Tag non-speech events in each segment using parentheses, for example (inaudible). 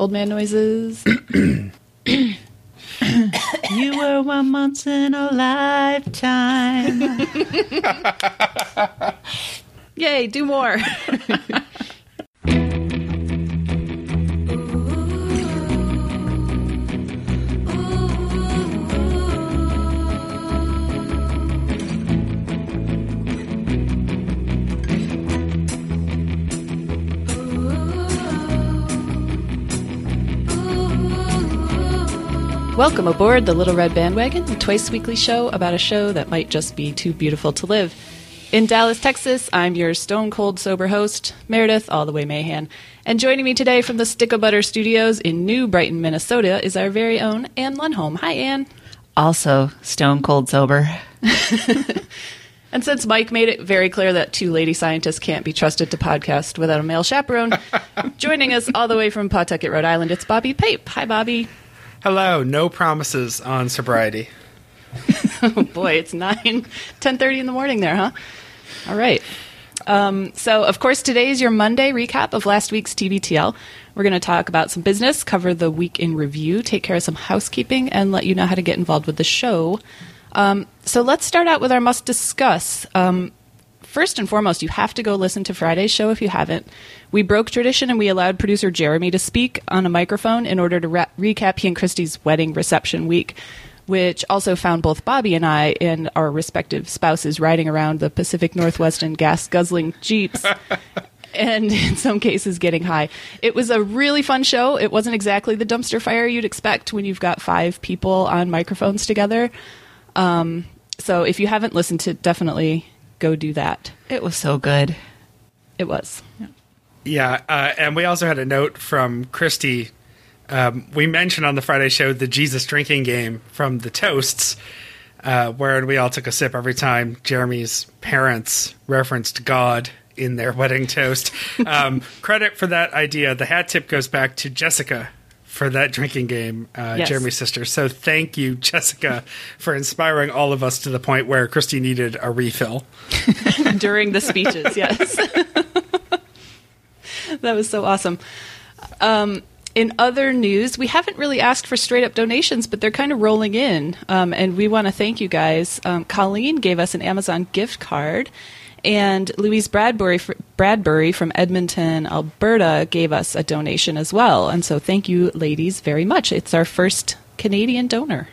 Old man noises. (clears throat) You were one once in a lifetime. (laughs) Yay, do more. (laughs) Welcome aboard the Little Red Bandwagon, a twice weekly show about a show that might just be too beautiful to live. In Dallas, Texas, I'm your stone cold sober host, Meredith, all the way Mahan. And joining me today from the Stick of Butter Studios in New Brighton, Minnesota, is our very own Anne Lundholm. Hi, Anne. Also, stone cold sober. (laughs) And since Mike made it very clear that two lady scientists can't be trusted to podcast without a male chaperone, (laughs) joining us all the way from Pawtucket, Rhode Island, it's Bobby Pape. Hi, Bobby. Hello, no promises on sobriety. Oh (laughs) boy, it's 9, 10.30 in the morning there, huh? All right. Um, so, of course, today is your Monday recap of last week's TBTL. We're going to talk about some business, cover the week in review, take care of some housekeeping, and let you know how to get involved with the show. Um, so, let's start out with our must discuss. Um, first and foremost, you have to go listen to Friday's show if you haven't. We broke tradition and we allowed producer Jeremy to speak on a microphone in order to ra- recap he and Christy's wedding reception week, which also found both Bobby and I and our respective spouses riding around the Pacific Northwest in gas guzzling Jeeps. (laughs) And in some cases, getting high. It was a really fun show. It wasn't exactly the dumpster fire you'd expect when you've got five people on microphones together. Um, so if you haven't listened to, definitely go do that. It was so good. It was. Yeah, uh, and we also had a note from Christy. Um, we mentioned on the Friday show the Jesus drinking game from the Toasts, uh, where we all took a sip every time Jeremy's parents referenced God in their (laughs) wedding toast. Um, credit for that idea. The hat tip goes back to Jessica for that drinking game, uh, Yes. Jeremy's sister. So thank you, Jessica, for inspiring all of us to the point where Christy needed a refill. (laughs) during the speeches. Yes, (laughs) that was so awesome. Um, in other news, we haven't really asked for straight up donations, but they're kind of rolling in, um, and we want to thank you guys. Um, Colleen gave us an Amazon gift card. And Louise Bradbury, fr- Bradbury from Edmonton, Alberta, gave us a donation as well. And so, thank you, ladies, very much. It's our first Canadian donor.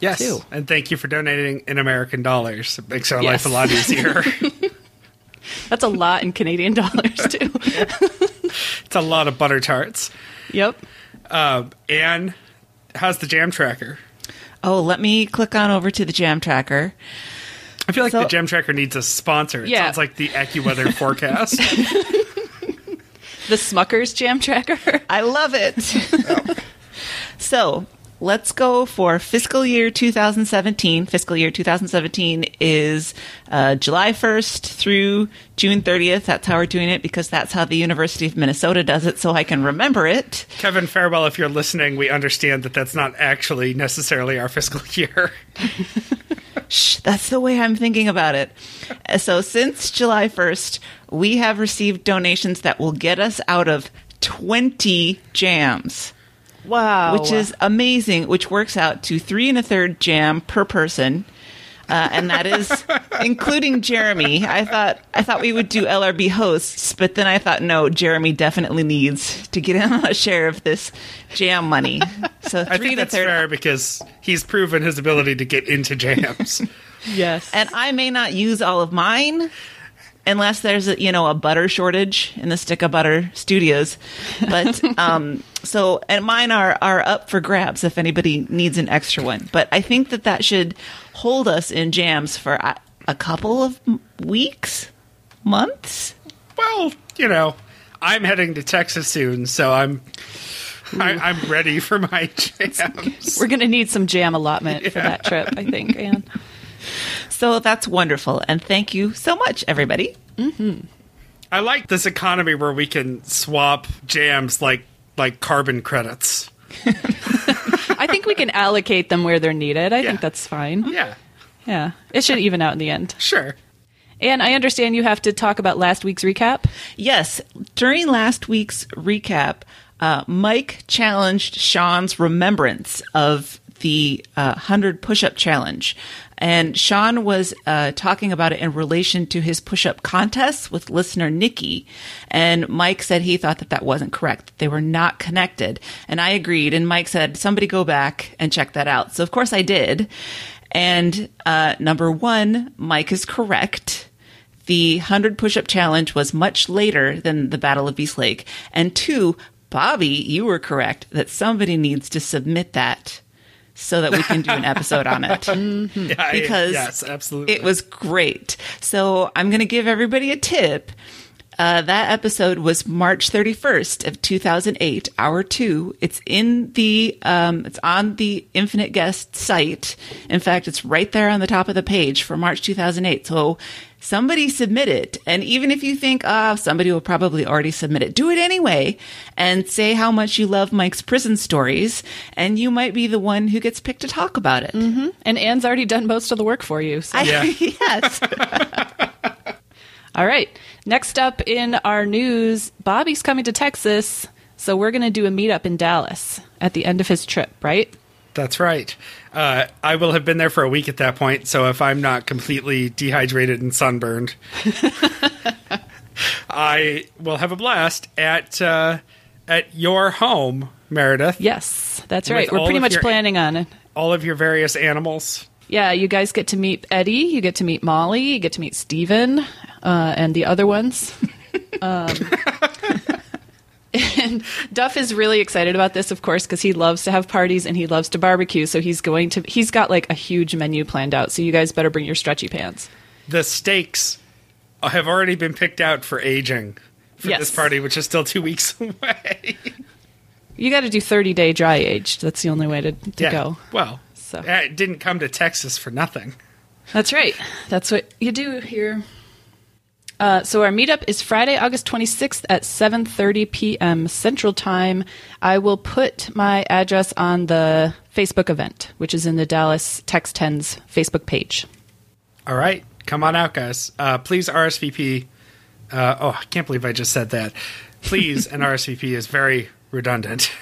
Yes, too. and thank you for donating in American dollars. It makes our Yes. life a lot easier. (laughs) (laughs) That's a lot in Canadian dollars, too. it's a lot of butter tarts. yep. Uh, Anne, how's the jam tracker? Oh, let me click on over to the Jam Tracker. I feel like So- the jam tracker needs a sponsor. It Yeah. sounds like the AccuWeather (laughs) forecast. The Smuckers Jam Tracker. I love it. (laughs) so let's go for fiscal year 2017. Fiscal year 2017 is uh, July 1st through June 30th. That's how we're doing it because that's how the University of Minnesota does it, so I can remember it. Kevin Farewell, if you're listening, we understand that that's not actually necessarily our fiscal (laughs) year. Shh, that's the way I'm thinking about it. Uh, So since July 1st, we have received donations that will get us out of 20 jams. Wow. which is amazing, which works out to three and a third jam per person. Uh, and that is (laughs) including Jeremy. I thought I thought we would do LRB hosts, but then I thought no, Jeremy definitely needs to get in on a share of this jam money. So three I think and a that's third, fair because he's proven his ability to get into jams. (laughs) yes. and I may not use all of mine unless there's a you know a butter shortage in the stick of butter studios. But (laughs) um so and mine are are up for grabs if anybody needs an extra one. But i think that that should hold us in jams for a, a couple of weeks? Months? Well, you know, I'm heading to Texas soon, so I'm I, I'm ready for my (laughs) jams. We're going to need some jam allotment for that trip, I think, Anne. So that's wonderful and thank you so much everybody I like this economy where we can swap jams like like carbon credits. (laughs) I think we can allocate them where they're needed. I Yeah. think that's fine. Yeah, Yeah. It should even out in the end. sure. And I understand you have to talk about last week's recap. Yes, during last week's recap, uh, Mike challenged Sean's remembrance of the uh, 100 push up challenge. And Sean was uh, talking about it in relation to his push up contests with listener Nikki. And Mike said he thought that that wasn't correct. They were not connected. And I agreed. And Mike said, somebody go back and check that out. So, of course, I did. And uh, number one, Mike is correct. The 100 push up challenge was much later than the Battle of Beast Lake. And two, Bobby, you were correct that somebody needs to submit that so that we can do an episode on it. (laughs) Yeah, Because yes, absolutely. It was great. So I'm going to give everybody a tip. Uh, that episode was March 31st of 2008, hour two. It's in the, um, it's on the Infinite Guest site. In fact, it's right there on the top of the page for March 2008. So somebody submit it. And even if you think, ah, somebody will probably already submit it, do it anyway and say how much you love Mike's prison stories. And you might be the one who gets picked to talk about it. And Anne's already done most of the work for you. So. I- Yeah. (laughs) yes. (laughs) All right. Next up in our news, Bobby's coming to Texas. So we're going to do a meetup in Dallas at the end of his trip, right? That's right. Uh, I will have been there for a week at that point, so if I'm not completely dehydrated and sunburned, (laughs) I will have a blast at uh, at your home, Meredith. Yes, that's right. We're pretty much your- planning on it. All of your various animals. Yeah, you guys get to meet Eddie, you get to meet Molly, you get to meet Steven, uh, and the other ones. (laughs) um, (laughs) and Duff is really excited about this, of course, because he loves to have parties and he loves to barbecue. So he's going to, he's got like a huge menu planned out. So you guys better bring your stretchy pants. The steaks have already been picked out for aging for Yes. this party, which is still two weeks (laughs) away. You got to do 30 day dry aged. That's the only way to, to go. Well, So. it didn't come to Texas for nothing. That's right. That's what you do here. Uh, so our meetup is Friday, August 26th at 7:30 p.m. Central Time. I will put my address on the Facebook event, which is in the Dallas Tex 10's Facebook page. All right, come on out, guys. Uh, please RSVP. Uh, oh, I can't believe I just said that. Please, an (laughs) RSVP is very redundant. (laughs)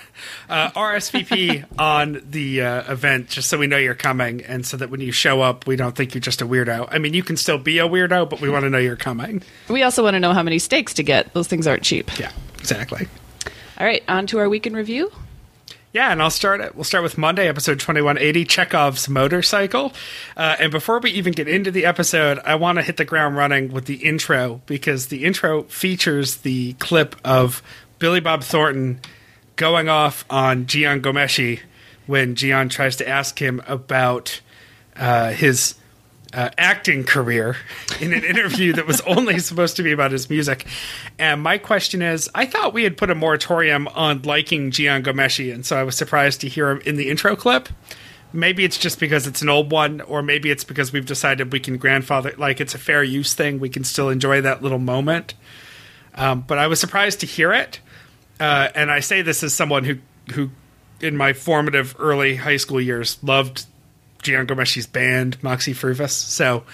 Uh, RSVP on the uh, event just so we know you're coming, and so that when you show up, we don't think you're just a weirdo. I mean, you can still be a weirdo, but we want to know you're coming. We also want to know how many steaks to get. Those things aren't cheap. Yeah, exactly. All right, on to our weekend review. Yeah, and I'll start it. We'll start with Monday, episode 2180, Chekhov's motorcycle. Uh, and before we even get into the episode, I want to hit the ground running with the intro because the intro features the clip of Billy Bob Thornton going off on Jian Ghomeshi when Jian tries to ask him about uh, his uh, acting career in an interview that was only supposed to be about his music. And my question is I thought we had put a moratorium on liking Jian Ghomeshi, and so I was surprised to hear him in the intro clip. Maybe it's just because it's an old one, or maybe it's because we've decided we can grandfather, like it's a fair use thing. We can still enjoy that little moment. Um, but I was surprised to hear it. Uh, and I say this as someone who, who, in my formative early high school years, loved Jian Ghomeshi's band, Moxy Früvous. So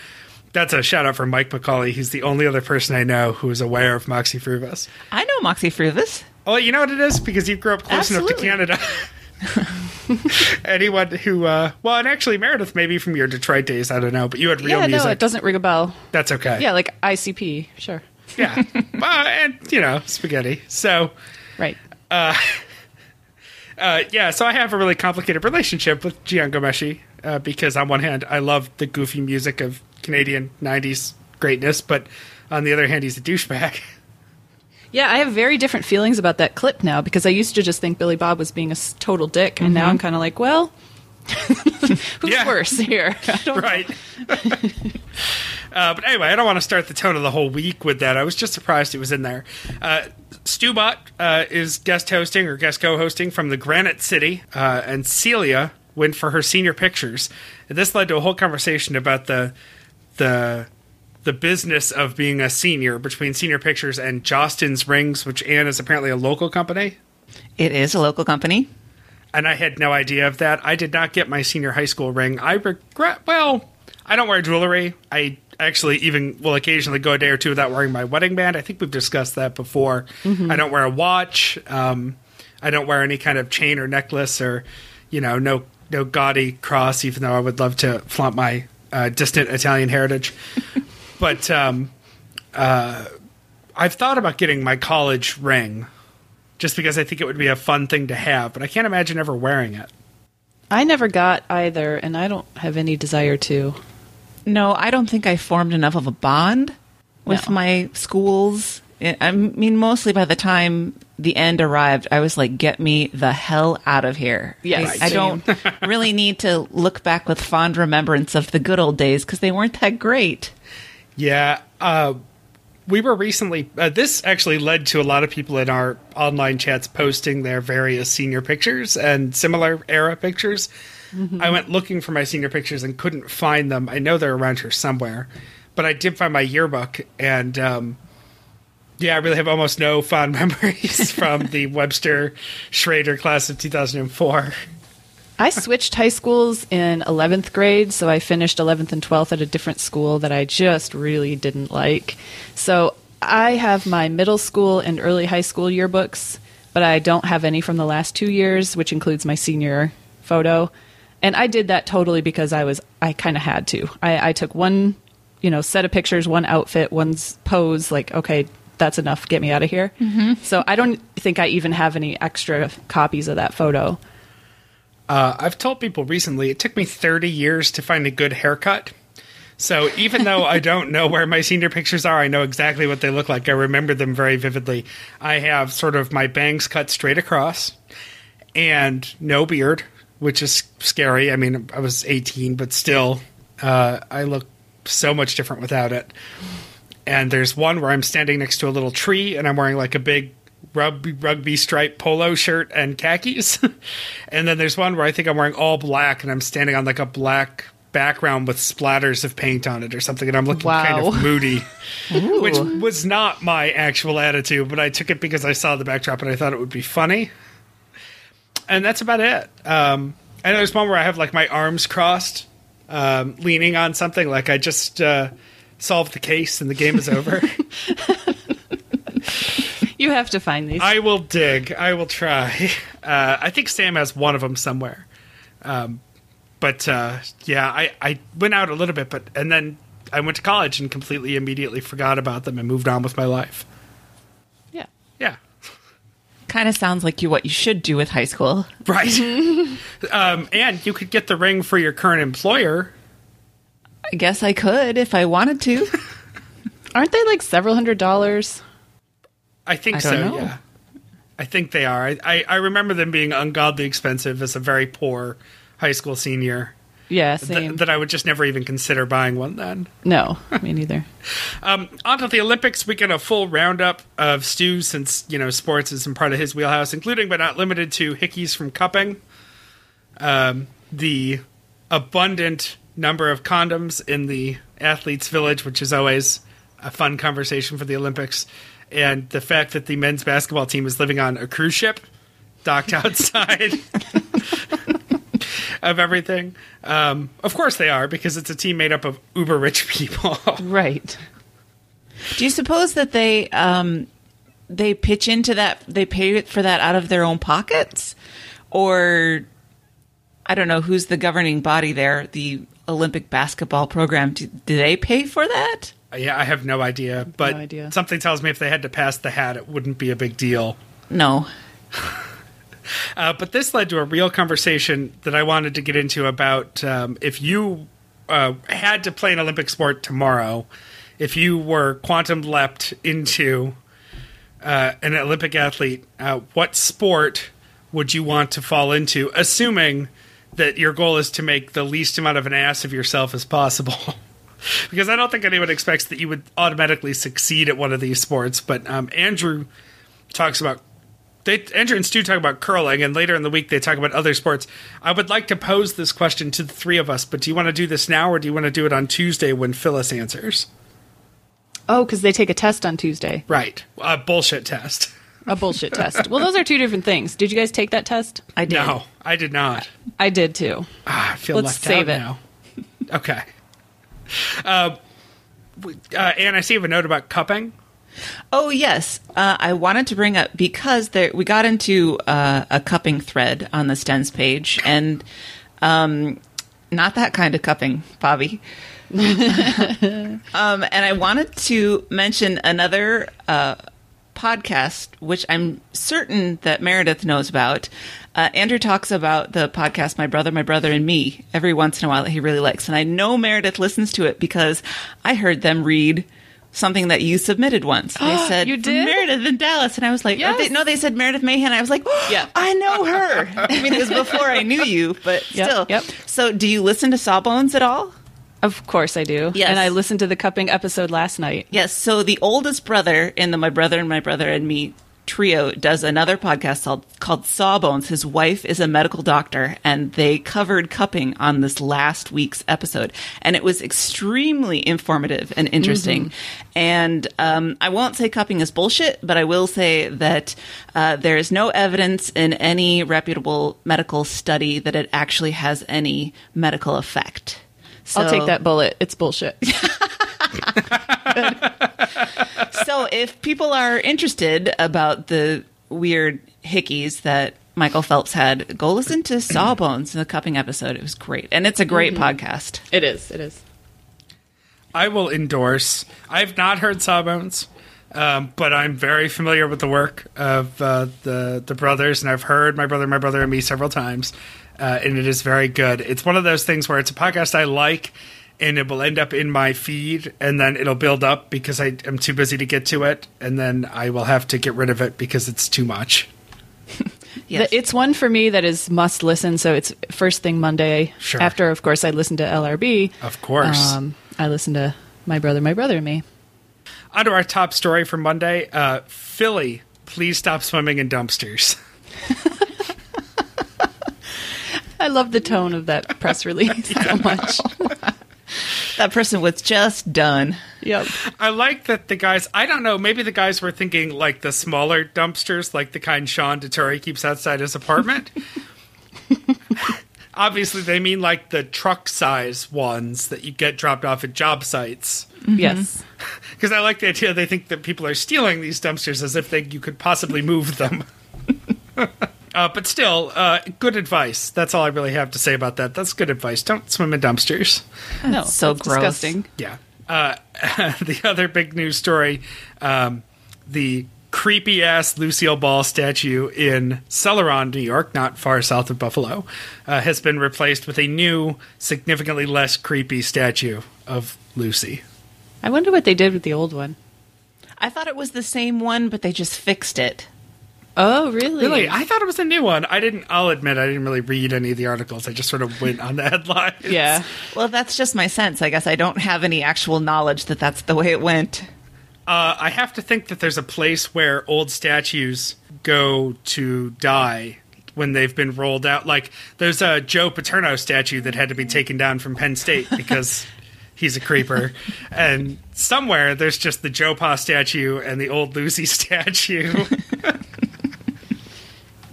that's a shout out for Mike McCauley. He's the only other person I know who is aware of Moxy Früvous. I know Moxy Früvous. Oh, you know what it is? Because you grew up close enough to Canada. (laughs) Anyone who, uh, well, and actually Meredith, maybe from your Detroit days, I don't know, but you had real yeah, music. no, it doesn't ring a bell. That's okay. Yeah, like ICP, sure. yeah. (laughs) uh, and you know, spaghetti. So, Right. (laughs) uh, yeah. So I have a really complicated relationship with Jian Ghomeshi uh, because on one hand, I love the goofy music of Canadian '90s greatness, but on the other hand, he's a douchebag. (laughs) Yeah, I have very different feelings about that clip now because I used to just think Billy Bob was being a total dick, and now I'm kind of like, well, (laughs) who's Yeah. worse here? Right. uh, but anyway, I don't want to start the tone of the whole week with that. I was just surprised it was in there. Uh, Stubot uh, is guest hosting or guest co-hosting from the Granite City, uh, and Celia went for her senior pictures. And this led to a whole conversation about the the the business of being a senior between Senior Pictures and Jostens Rings, which Anne is apparently a local company. It is a local company. and I had no idea of that. I did not get my senior high school ring. I regret. Well, I don't wear jewelry. I actually even will occasionally go a day or two without wearing my wedding band. I think we've discussed that before. I don't wear a watch. Um, I don't wear any kind of chain or necklace or, you know, no no gaudy cross, even though I would love to flaunt my uh, distant Italian heritage. (laughs) but um, uh, I've thought about getting my college ring just because I think it would be a fun thing to have, but I can't imagine ever wearing it. I never got either, and I don't have any desire to. No, I don't think I formed enough of a bond with No. my schools. I I mean, mostly by the time the end arrived, I was like, "Get me the hell out of here!" Yes, I, I don't (laughs) really need to look back with fond remembrance of the good old days because they weren't that great. Yeah, uh, we were recently. Uh, this actually led to a lot of people in our online chats posting their various senior pictures and similar era pictures. I went looking for my senior pictures and couldn't find them. I know they're around here somewhere, but I did find my yearbook, and um, yeah, I really have almost no fond (laughs) memories from the Webster Schroeder class of 2004. I switched high schools in 11th grade, so I finished 11th and 12th at a different school that I just really didn't like. So I have my middle school and early high school yearbooks, but I don't have any from the last two years, which includes my senior photo. And I did that totally because I was, I kind of had to. I, I took one, you know, set of pictures, one outfit, one pose, like, okay, that's enough, get me out of here. So I don't think I even have any extra copies of that photo. Uh, I've told people recently it took me 30 years to find a good haircut. So even though I don't know where my senior pictures are, I know exactly what they look like. I remember them very vividly. I have sort of my bangs cut straight across and no beard, which is scary. I mean, I was 18, but still, uh, I look so much different without it. And there's one where I'm standing next to a little tree and I'm wearing like a big rugby, rugby stripe polo shirt and khakis. (laughs) and then there's one where I think I'm wearing all black and I'm standing on like a black background with splatters of paint on it or something and I'm looking kind of moody. (laughs) Which was not my actual attitude, but I took it because I saw the backdrop and I thought it would be funny. And that's about it. Um, and there's one where I have like my arms crossed, um, leaning on something, like I just uh, solved the case and the game is over. (laughs) You have to find these. I will dig. I will try. Uh, I think Sam has one of them somewhere. Um, but uh, yeah, I, I went out a little bit, but and then I went to college and completely immediately forgot about them and moved on with my life. Kind of sounds like you what you should do with high school. Right. (laughs) um, and you could get the ring for your current employer. I guess I could if I wanted to. (laughs) Aren't they like several hundred dollars? I think I so. know. Yeah. I think they are. I, I, I remember them being ungodly expensive as a very poor high school senior. Yeah, Th- same. that I would just never even consider buying one then. no, me neither. (laughs) Um, on to the Olympics. We get a full roundup of Stu since, you know, sports is in part of his wheelhouse, including but not limited to hickeys from cupping, um, the abundant number of condoms in the athletes' village, which is always a fun conversation for the Olympics, and the fact that the men's basketball team is living on a cruise ship docked (laughs) outside (laughs) of everything. Um, of course they are, because it's a team made up of uber rich (laughs) people. Right. Do you suppose that they um, they pitch into that? They pay for that out of their own pockets, or I don't know who's the governing body there. The Olympic basketball program. Do, do they pay for that? Yeah, I have no idea, but idea. something tells me if they had to pass the hat, it wouldn't be a big deal. No. (laughs) Uh, but this led to a real conversation that I wanted to get into about um, if you uh, had to play an Olympic sport tomorrow, if you were quantum leapt into uh, an Olympic athlete, uh, what sport would you want to fall into, assuming that your goal is to make the least amount of an ass of yourself as possible? (laughs) because I don't think anyone expects that you would automatically succeed at one of these sports. But um, Andrew talks about they Andrew and Stu talk about curling, and later in the week they talk about other sports. I would like to pose this question to the three of us, but do you want to do this now, or do you want to do it on Tuesday when Phyllis answers? Oh, because they take a test on Tuesday. Right, a bullshit test. A bullshit test. Well, those are two different things. Did you guys take that test? I did. No, I did not. I did too. Ah, I feel Let's left save out it. now. Okay. Uh, uh, and I see you have a note about cupping. Oh yes, uh, I wanted to bring up because there, we got into uh, a cupping thread on the Stens page, and um, not that kind of cupping, Bobby. (laughs) um, and I wanted to mention another uh, podcast, which I'm certain that Meredith knows about. Uh, Andrew talks about the podcast My Brother, My Brother, and Me every once in a while that he really likes. And I know Meredith listens to it because I heard them read something that you submitted once. They (gasps) said, You did? Meredith in Dallas. And I was like, Yes. they, no, they said Meredith Mahan. I was like, (gasps) (gasps) Yeah. I know her. I mean, it was before I knew you, but Yep, still. yep. So do you listen to Sawbones at all? Of course I do. Yes. And I listened to the cupping episode last night. Yes. So the oldest brother in the My Brother and My Brother and Me trio does another podcast called, called Sawbones. His wife is a medical doctor, and they covered cupping on this last week's episode, and it was extremely informative and interesting. And um, I won't say cupping is bullshit, but I will say that uh, there is no evidence in any reputable medical study that it actually has any medical effect. I'll take that bullet. It's bullshit. (laughs) (laughs) so if people are interested about the weird hickeys that Michael Phelps had, go listen to Sawbones, (clears throat) in the cupping episode. It was great. And it's a great podcast. it is. It is. I will endorse. I've not heard Sawbones, um, but I'm very familiar with the work of uh, the the brothers, and I've heard my brother, my brother, and me several times, uh, and it is very good. It's one of those things where it's a podcast I like, and it will end up in my feed, and then it'll build up because I am too busy to get to it, and then I will have to get rid of it because it's too much. (laughs) Yes. It's one for me that is must listen. So it's first thing Monday. Sure. After, of course, I listen to LRB. Of course. Um, I listen to My Brother, My Brother, and Me. Onto our top story for Monday: uh, Philly, please stop swimming in dumpsters. (laughs) (laughs) I love the tone of that press release so much. That person was just done. Yep. I like that the guys. I don't know. Maybe the guys were thinking like the smaller dumpsters, like the kind Sean Dettori keeps outside his apartment. (laughs) Obviously, they mean like the truck size ones that you get dropped off at job sites. Mm-hmm. Yes. (laughs) Because I like the idea they think that people are stealing these dumpsters as if they you could possibly move them. (laughs) uh, but still, uh, good advice. That's all I really have to say about that. That's good advice. Don't swim in dumpsters. No, so that's gross. disgusting. Yeah. Uh, (laughs) the other big news story um, the creepy ass Lucille Ball statue in Celoron, New York, not far south of Buffalo, uh, has been replaced with a new, significantly less creepy statue of Lucy. I wonder what they did with the old one. I thought it was the same one, but they just fixed it. Oh, really? Really, I thought it was a new one. I didn't. I'll admit, I didn't really read any of the articles. I just sort of went on the (laughs) headlines. yeah. Well, that's just my sense. I guess I don't have any actual knowledge that that's the way it went. Uh, I have to think that there's a place where old statues go to die when they've been rolled out. Like there's a Joe Paterno statue that had to be taken down from Penn State (laughs) because he's a creeper, and somewhere there's just the Joe Pa statue and the old Lucy (laughs) statue.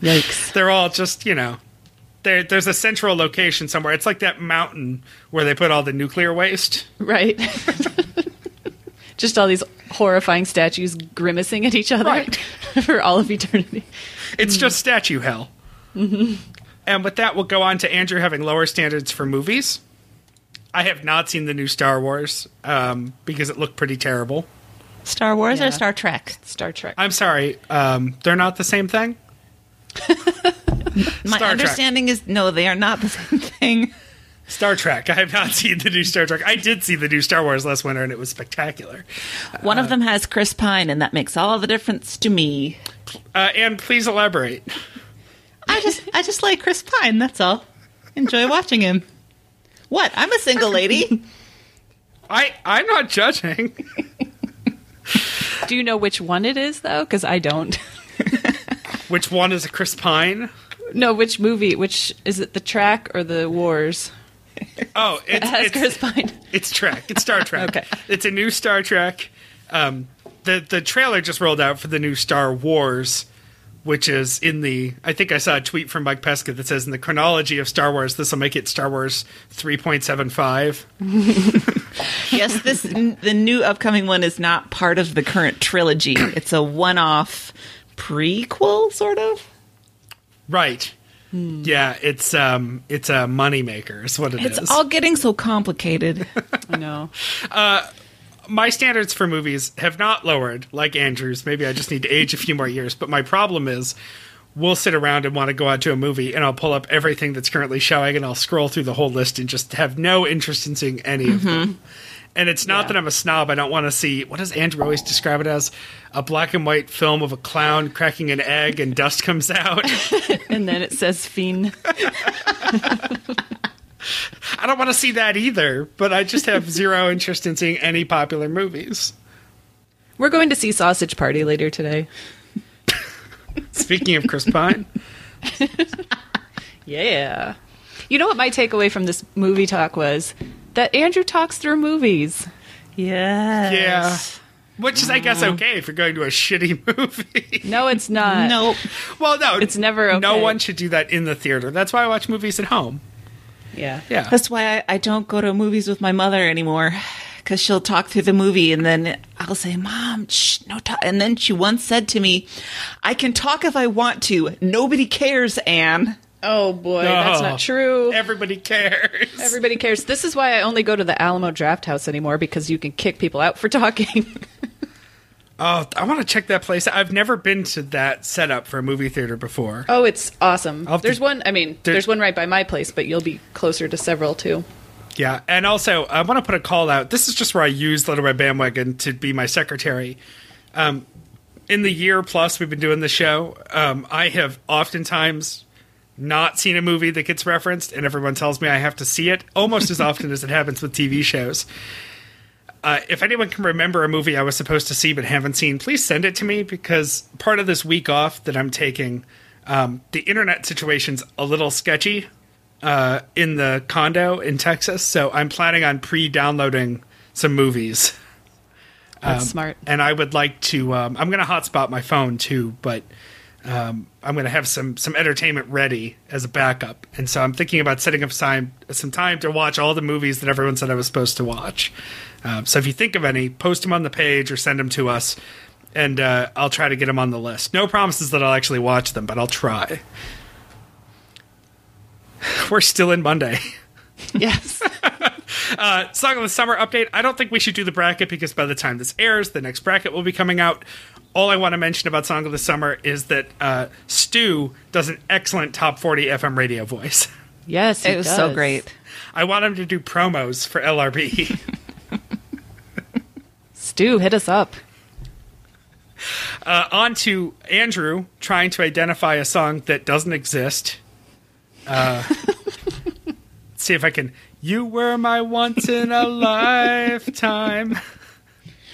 Yikes. (laughs) They're all just you know. There's a central location somewhere. It's like that mountain where they put all the nuclear waste. Right. (laughs) Just all these horrifying statues grimacing at each other Right. (laughs) for all of eternity. It's just statue hell. And with that, we'll go on to Andrew having lower standards for movies. I have not seen the new Star Wars um, because it looked pretty terrible. Star Wars Yeah. or Star Trek? Star Trek. I'm sorry, um, they're not the same thing. (laughs) My Star Trek. understanding is no, they are not the same thing. Star Trek. I have not seen the new Star Trek. I did see the new Star Wars last winter, and it was spectacular. One of them has Chris Pine, and that makes all the difference to me. Uh, and please elaborate. I just, I just like Chris Pine. That's all. Enjoy watching him. What? I'm a single (laughs) lady. I I'm not judging. (laughs) Do you know which one it is, though? Because I don't. Which one is a Chris Pine? no, which movie? Which is it? The Track or the Wars? Oh, (laughs) It it's, has it's, Chris Pine. It's Trek. It's Star (laughs) Trek. Okay. It's a new Star Trek. Um, the the trailer just rolled out for the new Star Wars, which is in the. I think I saw a tweet from Mike Pesca that says in the chronology of Star Wars, this will make it Star Wars 3.75. (laughs) yes, this the new upcoming one is not part of the current trilogy. It's a one-off prequel, sort of. Right. Yeah, it's um, it's a moneymaker. Is what it is. It's all getting so complicated. (laughs) I know. Uh, my standards for movies have not lowered like Andrew's. Maybe I just need to age a few more years. But my problem is, we'll sit around and want to go out to a movie, and I'll pull up everything that's currently showing, and I'll scroll through the whole list and just have no interest in seeing any of them. And it's not Yeah. that I'm a snob. I don't want to see what does Andrew always describe it as a black and white film of a clown cracking an egg and dust comes out. (laughs) And then it says fiend. (laughs) I don't want to see that either. But I just have zero interest in seeing any popular movies. We're going to see Sausage Party later today. Speaking of Chris Pine. (laughs) Yeah. You know what my takeaway from this movie talk was? That Andrew talks through movies. yes. Yeah. Which is, I guess, mm. okay if you're going to a (laughs) shitty movie. No, it's not. Nope. well, no, It's never No one should do that in the theater. That's why I watch movies at home. Yeah. Yeah, That's why I, I don't go to movies with my mother anymore. Because she'll talk through the movie, and then I'll say, "Mom, shh, no talk." And then she once said to me, "I can talk if I want to. Nobody cares, Anne." Oh boy, that's not true. everybody cares. Everybody cares. This is why I only go to the Alamo Drafthouse anymore because you can kick people out for talking. (laughs) oh, I want to check that place. I've never been to that setup for a movie theater before. oh, it's awesome. I'll have to- There's one. I mean, There- there's one right by my place, but you'll be closer to several too. Yeah, and also I want to put a call out. This is just where I use Little Red Bandwagon to be my secretary. Um, in the year plus we've been doing the show, um, I have oftentimes not seen a movie that gets referenced, and everyone tells me I have to see it almost as often as it happens with TV shows. Uh, if anyone can remember a movie I was supposed to see but haven't seen, please send it to me because part of this week off that I'm taking, um, the internet situation's a little sketchy uh, in the condo in Texas, so I'm planning on pre-downloading some movies. That's smart. And I would like to. Um, I'm going to hotspot my phone too, but um, I'm going to have some some entertainment ready as a backup. And so I'm thinking about setting up time some time to watch all the movies that everyone said I was supposed to watch. Um, so if you think of any, post them on the page or send them to us, and uh, I'll try to get them on the list. No promises that I'll actually watch them, but I'll try. (sighs) We're still in Monday. (laughs) yes. (laughs) Uh, Song of the Summer update. I don't think we should do the bracket because by the time this airs, the next bracket will be coming out. All I want to mention about Song of the Summer is that uh, Stu does an excellent top 40 FM radio voice. Yes. he It was so great. I want him to do promos for LRB. (laughs) Stu, hit us up. uh, on to Andrew trying to identify a song that doesn't exist. Uh, see if I can. You were my once in a (laughs) lifetime.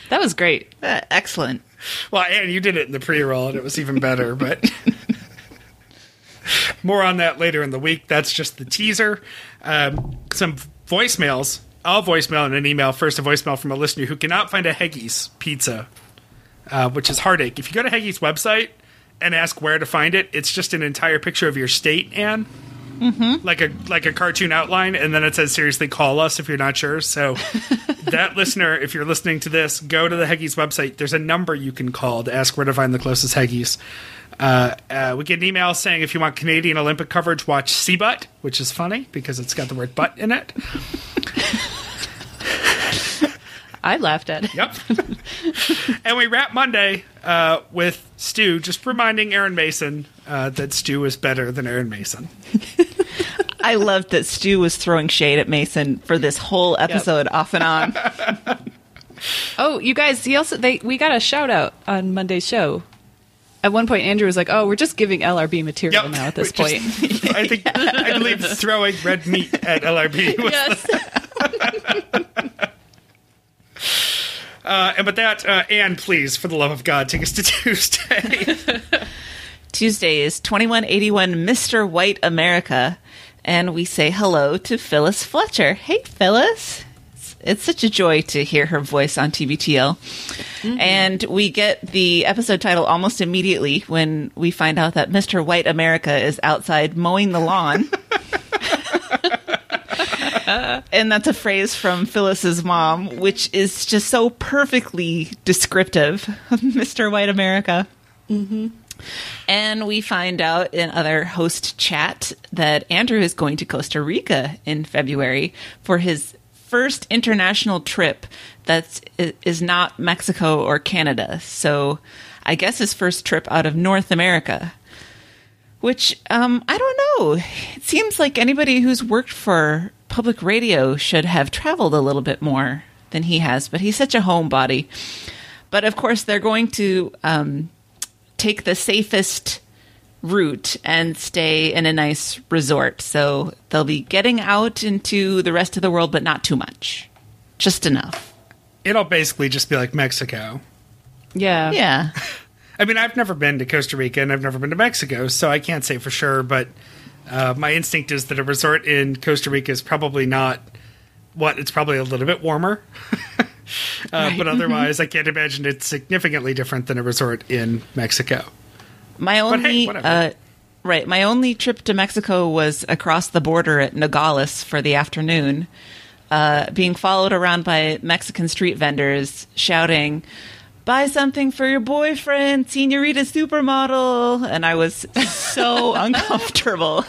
That was great. Uh, excellent. Well, and you did it in the pre-roll, and it was even better. But more on that later in the week. That's just the teaser. Um, some voicemails. I'll voicemail and an email. First, a voicemail from a listener who cannot find a Heggie's pizza, uh, which is heartache. If you go to Heggie's website and ask where to find it, it's just an entire picture of your state, Anne. Mm-hmm. Like a like a cartoon outline, and then it says "Seriously, call us if you're not sure." So, (laughs) that listener, if you're listening to this, go to the Heggie's website. There's a number you can call to ask where to find the closest Heggie's. Uh, uh, we get an email saying if you want Canadian Olympic coverage, watch Seabutt, which is funny because it's got the word "butt" in it. (laughs) I laughed at it. Yep. (laughs) and we wrap Monday uh, with Stu just reminding Aaron Mason uh, that Stu is better than Aaron Mason. (laughs) I loved that Stu was throwing shade at Mason for this whole episode, off and on. (laughs) Oh, you guys, he also they we got a shout out on Monday's show. At one point, Andrew was like, "Oh, we're just giving LRB material Yep. now at this Just- point." I think I believe throwing red meat at LRB. Was, yes. Uh, and with that, uh, Anne, please, for the love of God, take us to (laughs) Tuesday. Tuesday is 2181 Mr. White America, and we say hello to Phyllis Fletcher. Hey, Phyllis. It's, it's such a joy to hear her voice on TBTL. And we get the episode title almost immediately when we find out that Mr. White America is outside mowing the lawn. (laughs) (laughs) and that's a phrase from Phyllis's mom, which is just so perfectly descriptive of (laughs) Mr. White America. And we find out in other host chat that Andrew is going to Costa Rica in February for his first international trip that is not Mexico or Canada. So I guess his first trip out of North America. Which um, I don't know. It seems like anybody who's worked for public radio should have traveled a little bit more than he has, but he's such a homebody. But of course, they're going to um, take the safest route and stay in a nice resort. So they'll be getting out into the rest of the world, but not too much. Just enough. It'll basically just be like Mexico. Yeah. Yeah. (laughs) I mean, I've never been to Costa Rica and I've never been to Mexico, so I can't say for sure. But uh, my instinct is that a resort in Costa Rica is probably not what it's probably a little bit warmer. (laughs) uh, Right. But (laughs) otherwise, I can't imagine it's significantly different than a resort in Mexico. My hey, only whatever. uh, right, my only trip to Mexico was across the border at Nogales for the afternoon, uh, being followed around by Mexican street vendors shouting, "Buy something for your boyfriend, Senorita Supermodel," and I was so (laughs) uncomfortable.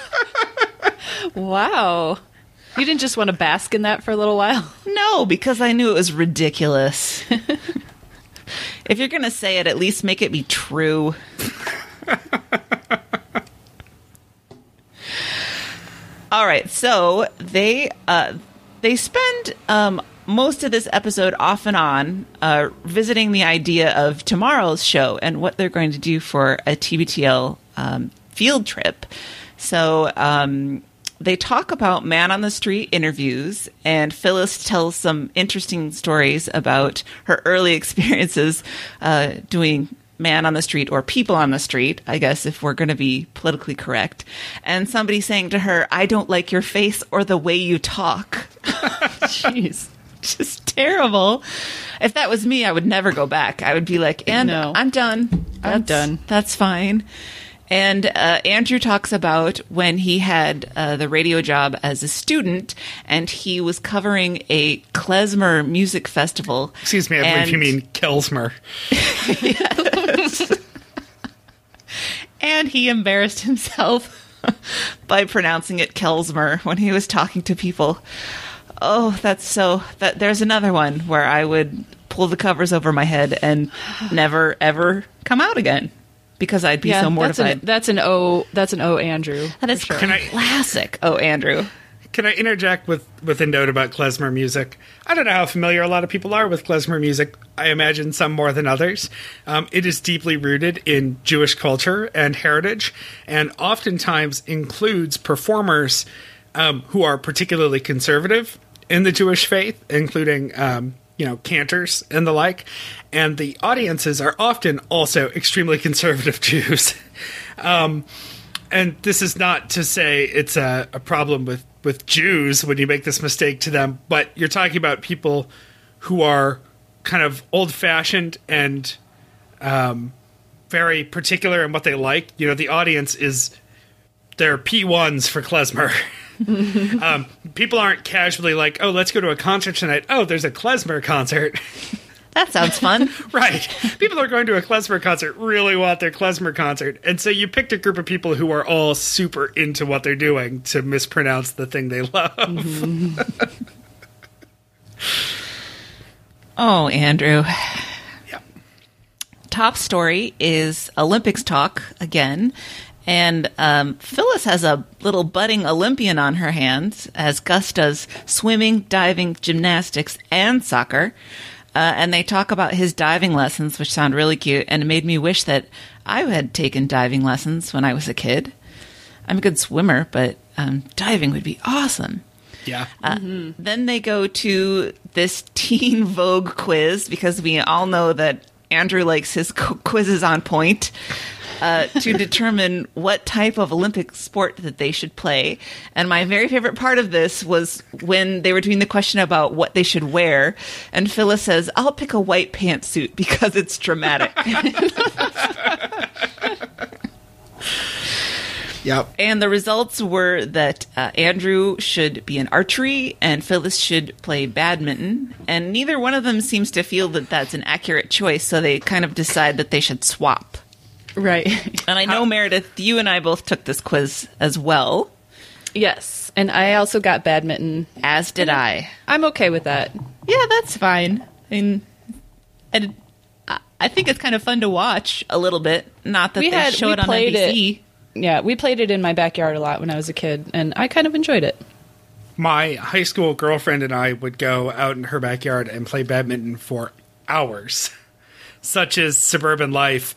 Wow. You didn't just want to bask in that for a little while? No, because I knew it was ridiculous. (laughs) if you're gonna say it, at least make it be true. (laughs) All right, so they uh, they spend um, most of this episode off and on uh, visiting the idea of tomorrow's show and what they're going to do for a TBTL um, field trip. So um, they talk about man on the street interviews, and Phyllis tells some interesting stories about her early experiences uh, doing man on the street or people on the street, I guess, if we're going to be politically correct. And somebody saying to her, I don't like your face or the way you talk. (laughs) Jeez. (laughs) Just terrible. If that was me, I would never go back. I would be like, and No. I'm done. I'm done. That's fine. And uh, Andrew talks about when he had uh, the radio job as a student, and he was covering a klezmer music festival. Excuse me, I believe you mean Kelsmer. (laughs) and he embarrassed himself (laughs) by pronouncing it Kelsmer when he was talking to people. Oh, that's so. That there's another one where I would pull the covers over my head and (sighs) never ever come out again because I'd be so that's mortified. an, that's an O. That's an O. Andrew. that is Can I- classic. Oh, Andrew. Can I interject with, with a note about klezmer music? I don't know how familiar a lot of people are with klezmer music. I imagine some more than others. Um, it is deeply rooted in Jewish culture and heritage, and oftentimes includes performers um, who are particularly conservative in the Jewish faith, including um, you know cantors and the like. And the audiences are often also extremely (laughs) conservative Jews. (laughs) um, and this is not to say it's a, a problem with, with Jews when you make this mistake to them, but you're talking about people who are kind of old fashioned and um, very particular in what they like. You know, the audience is they're P1s for klezmer. (laughs) (laughs) um, people aren't casually like, oh, let's go to a concert tonight. Oh, there's a klezmer concert. That sounds fun. (laughs) Right. People who are going to a klezmer concert really want their klezmer concert. And so you picked a group of people who are all super into what they're doing to mispronounce the thing they love. (laughs) oh, Andrew. Yeah. top story is Olympics talk again. And um, Phyllis has a little budding Olympian on her hands as Gus does swimming, diving, gymnastics, and soccer. Uh, and they talk about his diving lessons, which sound really cute. And it made me wish that I had taken diving lessons when I was a kid. I'm a good swimmer, but um, diving would be awesome. Yeah. Uh, Then they go to this (laughs) Teen Vogue quiz because we all know that Andrew likes his (laughs) qu- quizzes on point. Uh, to determine what type of Olympic sport that they should play. And my very favorite part of this was when they were doing the question about what they should wear. And Phyllis says, I'll pick a white pantsuit because it's dramatic. (laughs) Yep. And the results were that uh, Andrew should be in archery and Phyllis should play badminton. And neither one of them seems to feel that that's an accurate choice, so they kind of decide that they should swap. Right. And I know, uh, Meredith, you and I both took this quiz as well, yes. And I also got badminton. as did I. I'm okay with that. Yeah, that's fine. And, and I- I think it's kind of fun to watch a little bit. Not that We they had- show we it on played NBC. Yeah, we played it in my backyard a lot when I was a kid, and I kind of enjoyed it. My high school girlfriend and I would go out in her backyard and play badminton for hours, such as suburban life.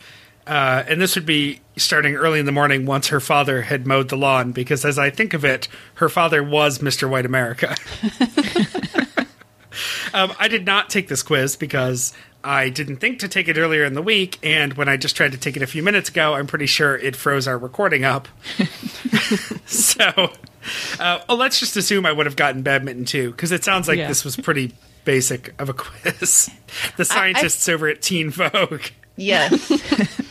Uh, and this would be starting early in the morning once her father had mowed the lawn, because as I think of it, her father was Mr. White America. (laughs) um, I did not take this quiz because I didn't think to take it earlier in the week, and when I just tried to take it a few minutes ago, I'm pretty sure it froze our recording up. (laughs) so, uh, well, let's just assume I would have gotten badminton too, because it sounds like Yeah. this was pretty basic of a (laughs) quiz. the scientists over at Teen Vogue. Yes.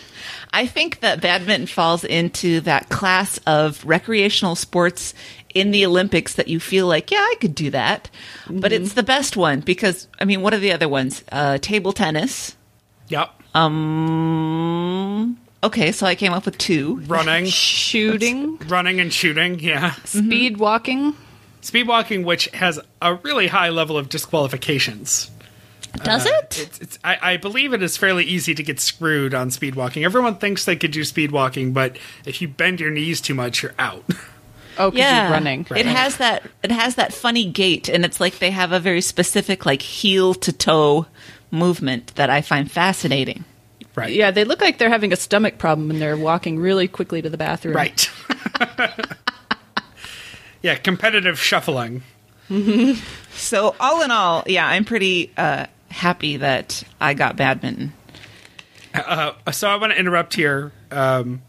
I think that badminton falls into that class of recreational sports in the Olympics that you feel like, yeah, I could do that. But it's the best one because, I mean, what are the other ones? Uh, table tennis. Yep. Um, okay, so I came up with two. Running, (laughs) Shooting, running and shooting. Yeah. speed walking. Speed walking, which has a really high level of disqualifications. Does Uh, it? It's, it's, I, I believe it is fairly easy to get screwed on speed walking. Everyone thinks they could do speed walking, but if you bend your knees too much, you're out. (laughs) Oh, because yeah, you're running. It has that. It has that funny gait, and it's like they have a very specific, like heel to toe movement that I find fascinating. right. Yeah, they look like they're having a stomach problem and they're walking really quickly to the bathroom. Right. (laughs) yeah, competitive shuffling. (laughs) So all in all, yeah, I'm pretty uh, happy that I got badminton. Uh, so I want to interrupt here um,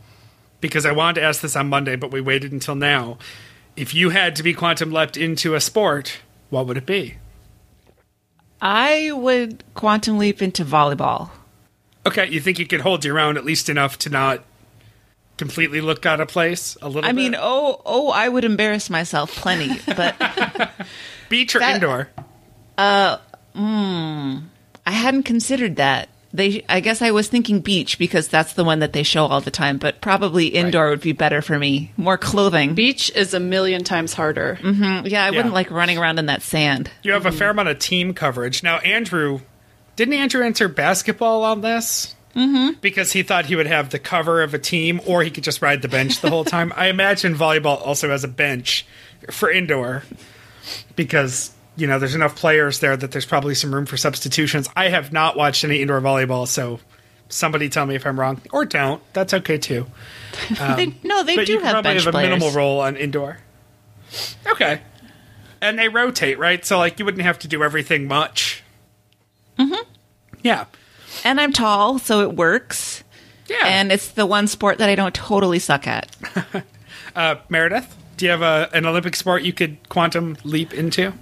because I wanted to ask this on Monday, but we waited until now. If you had to be quantum leapt into a sport, what would it be? I would quantum leap into volleyball. Okay, you think you could hold your own at least enough to not completely look out of place a little I mean, oh, oh, I would embarrass myself plenty, but (laughs) beach or that- indoor? Mm, I hadn't considered that. They, I guess I was thinking beach because that's the one that they show all the time, but probably indoor would be better for me. More clothing. Beach is a million times harder. Mm-hmm. yeah, I wouldn't like running around in that sand. You have a mm-hmm. fair amount of team coverage. Now, Andrew, didn't Andrew enter basketball on this? Mm-hmm. Because he thought he would have the cover of a team, or he could just ride the bench the whole (laughs) time. I imagine volleyball also has a bench for indoor, because you know there's enough players there that there's probably some room for substitutions. I have not watched any indoor volleyball, so somebody tell me if I'm wrong, or don't. That's okay too. (laughs) they, no, they do have probably bench have a players. minimal role on indoor. Okay, and they rotate, right? So like you wouldn't have to do everything much. Mm-hmm. Yeah, and I'm tall, so it works. yeah. And it's the one sport that I don't totally suck at. (laughs) uh, Meredith, do you have a, an Olympic sport you could quantum leap into?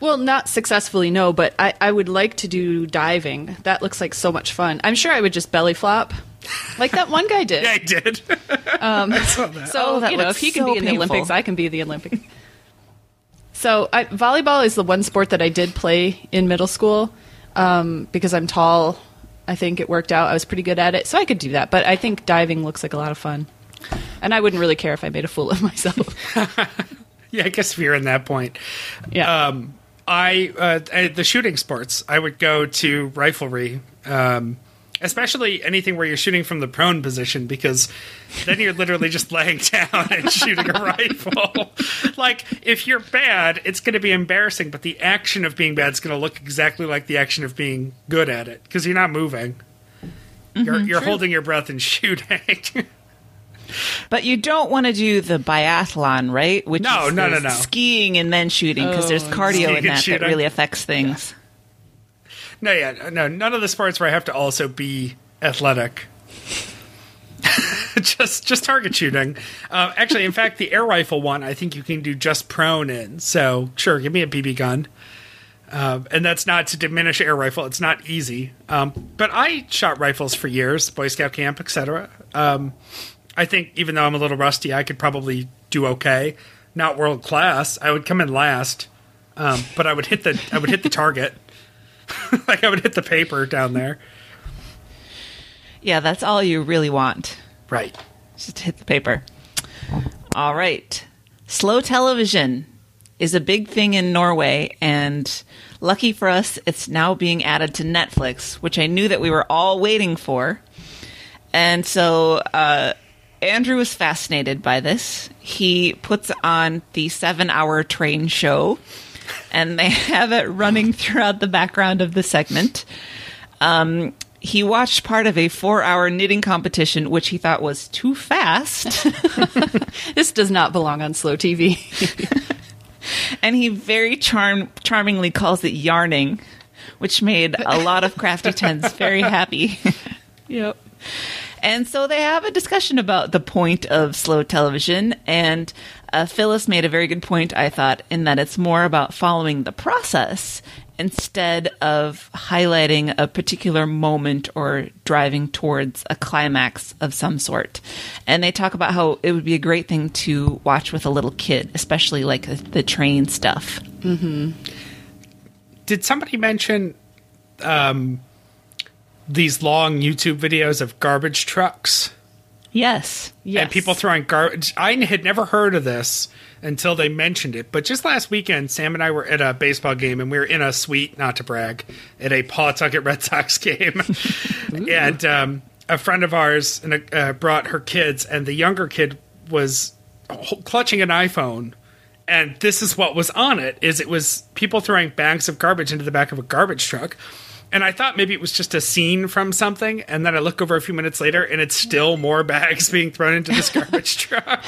Well, not successfully, no, but I, I would like to do diving. That looks like so much fun. I'm sure I would just belly flop. Like that one guy did. (laughs) Yeah, I did. (laughs) I saw that. So Oh, that you know, if he can so be in the. Olympics, I can be the Olympic. so I, volleyball is the one sport that I did play in middle school um, because I'm tall. I think it worked out. I was pretty good at it, so I could do that. But I think diving looks like a lot of fun, and I wouldn't really care if I made a fool of (laughs) myself. yeah, I guess if you're in that point. Yeah. Um, I uh, the shooting sports. I would go to riflery, um, especially anything where you're shooting from the prone position, because then you're literally just (laughs) laying down and shooting a rifle. (laughs) like if you're bad, it's going to be embarrassing, but the action of being bad is going to look exactly like the action of being good at it because you're not moving. You're, you're holding your breath and (laughs) shooting. But you don't want to do the biathlon, right? Which No, is no, no, no. Skiing and then shooting because there's Oh, cardio in that that really affects things. no, yeah, no, none of the sports where I have to also be athletic. (laughs) just just target shooting. Uh, actually, in fact, the air rifle one, I think you can do just prone in. So sure, give me a BB gun. Uh, and that's not to diminish air rifle; it's not easy. Um, but I shot rifles for years, Boy Scout camp, etc. Um, I think even though I'm a little rusty, I could probably do okay. Not world class. I would come in last, um, but I would hit the I would hit the target. (laughs) like I would hit the paper down there. Yeah, that's all you really want. Right. Just hit the paper. All right. Slow television is a big thing in Norway, and lucky for us, it's now being added to Netflix, which I knew that we were all waiting for. And so uh, Andrew was fascinated by this. He puts on the seven hour train show, and they (laughs) have it running throughout the background of the segment. Um, he watched part of a four hour knitting competition, which he thought was too fast. (laughs) This does not belong on slow TV. (laughs) and he very charm- charmingly calls it yarning, which made a lot of crafty tens very happy. yep. And so they have a discussion about the point of slow television. And uh, Phyllis made a very good point, I thought, in that it's more about following the process instead of highlighting a particular moment or driving towards a climax of some sort. And they talk about how it would be a great thing to watch with a little kid, especially like the train stuff. Did somebody mention um, these long YouTube videos of garbage trucks Yes. Yes. and people throwing garbage? I had never heard of this until they mentioned it. But just last weekend, Sam and I were at a baseball game, and we were in a suite, not to brag, at a Pawtucket Red Sox (laughs) game, and um, a friend of ours and uh, brought her kids, and the younger kid was clutching an iPhone. And this is what was on it: is it was people throwing bags of garbage into the back of a garbage truck. And I thought maybe it was just a scene from something, and then I look over a few minutes later, and it's still more bags (laughs) being thrown into this garbage (laughs) truck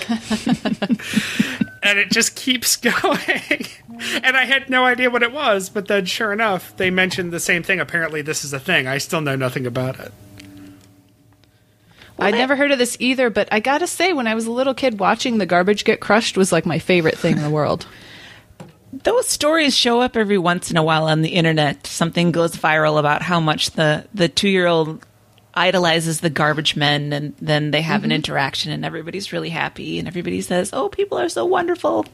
and it just keeps (laughs) going. and I had no idea what it was, but then sure enough, they mentioned the same thing. Apparently, this is a thing. I still know nothing about it. I'd never heard of this either, but I gotta say, when I was a little kid, watching the garbage get crushed was like my favorite thing in the world. Those stories show up every once in a while on the internet. Something goes viral about how much the, the two year old idolizes the garbage men, and then they have an mm-hmm. interaction, and everybody's really happy, and everybody says, Oh, people are so wonderful.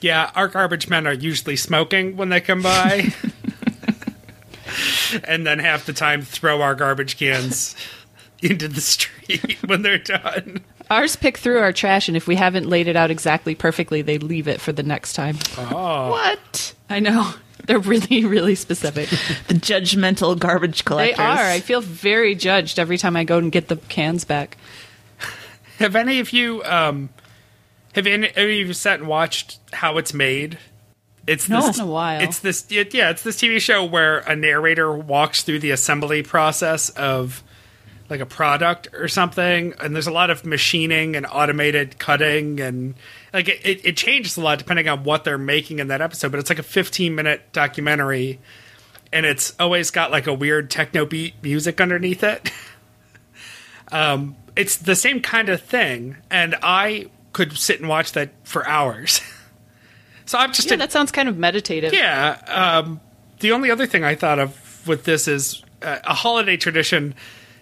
Yeah, our garbage men are usually smoking when they come by. (laughs) and then half the time throw our garbage cans into the street when they're done. Ours pick through our trash, and if we haven't laid it out exactly perfectly, they leave it for the next time. Oh. What? I know. (laughs) They're really, really specific. The judgmental garbage collectors. they are. I feel very judged every time I go and get the cans back. Have any of you um have any, any of you sat and watched how it's made? It's No. this, It's a while. It's this it- yeah, it's this TV show where a narrator walks through the assembly process of like a product or something and there's a lot of machining and automated cutting and like it, it, changes a lot depending on what they're making in that episode but it's like a 15 minute documentary and it's always got like a weird techno beat music underneath it (laughs) um it's the same kind of thing and i could sit and watch that for hours (laughs) so i'm just Yeah, a, that sounds kind of meditative. yeah. Um, the only other thing I thought of with this is uh, a holiday tradition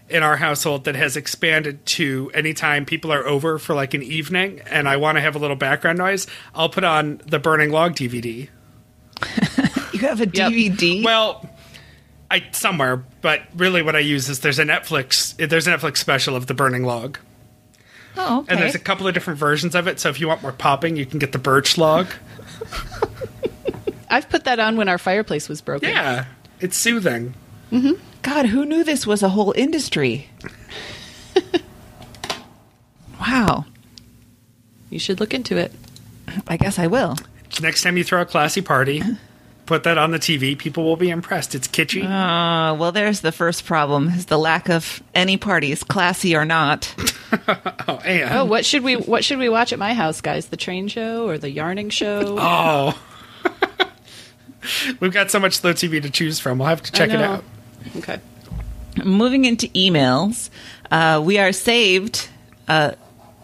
in our household that has expanded to anytime people are over for like an evening and I want to have a little background noise, I'll put on the Burning Log DVD. (laughs) You have a Yep. DVD? Well, I somewhere, but really what I use is there's a Netflix there's a Netflix special of the Burning Log. oh, okay. And there's a couple of different versions of it, so if you want more popping, you can get the birch log. (laughs) I've put that on when our fireplace was broken. Yeah. It's soothing. Mm-hmm. God, who knew this was a whole industry? (laughs) wow. You should look into it. I guess I will. Next time you throw a classy party, put that on the TV. People will be impressed. It's kitschy. Uh, well, there's the first problem: is the lack of any parties, classy or not. (laughs) oh, and Oh, what should we what should we watch at my house, guys? The train show or the yarning show? oh. (laughs) We've got so much slow TV to choose from. We'll have to check it know. out. Okay. Moving into emails, uh, we are saved uh,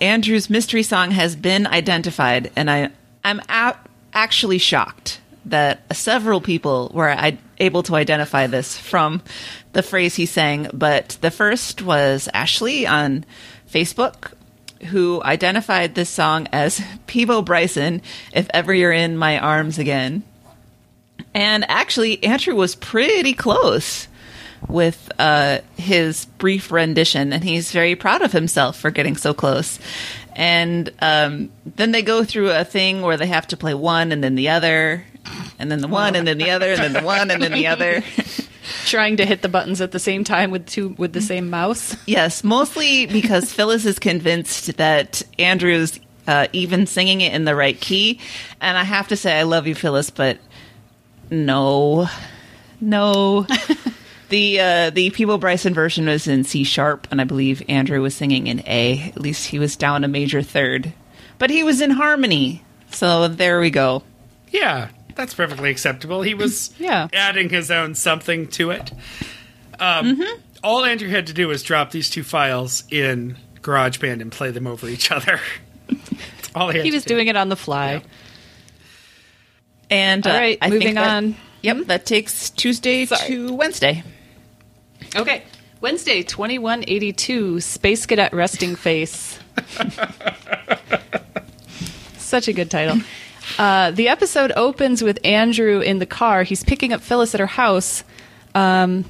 Andrew's mystery song has been identified, and I I'm a- actually shocked that several people were I- able to identify this from the phrase he sang. But the first was Ashley on Facebook, who identified this song as (laughs) Peabo Bryson. If ever you're in my arms again, and actually Andrew was pretty close with uh, his brief rendition, and he's very proud of himself for getting so close. And um, then they go through a thing where they have to play one and then the other, and then the one and then the other, and then the one and then the other. (laughs) Trying to hit the buttons at the same time with two with the same mouse. Yes, mostly because (laughs) Phyllis is convinced that Andrew's uh, even singing it in the right key. And I have to say, I love you, Phyllis, but no, no. (laughs) the uh, the Peabo Bryson version was in C sharp, and I believe Andrew was singing in A. At least he was down a major third, but he was in harmony. So there we go. Yeah, that's perfectly acceptable. He was (laughs) Yeah. adding his own something to it. Um, All Andrew had to do was drop these two files in GarageBand and play them over each other. (laughs) That's all he, had He to was do. doing it on the fly. And All uh, right, I moving think that- on. Yep, that takes Tuesday Sorry. to Wednesday. Okay. Wednesday, 2182, Space Cadet Resting Face. (laughs) Such a good title. Uh, the episode opens with Andrew in the car. He's picking up Phyllis at her house. Um,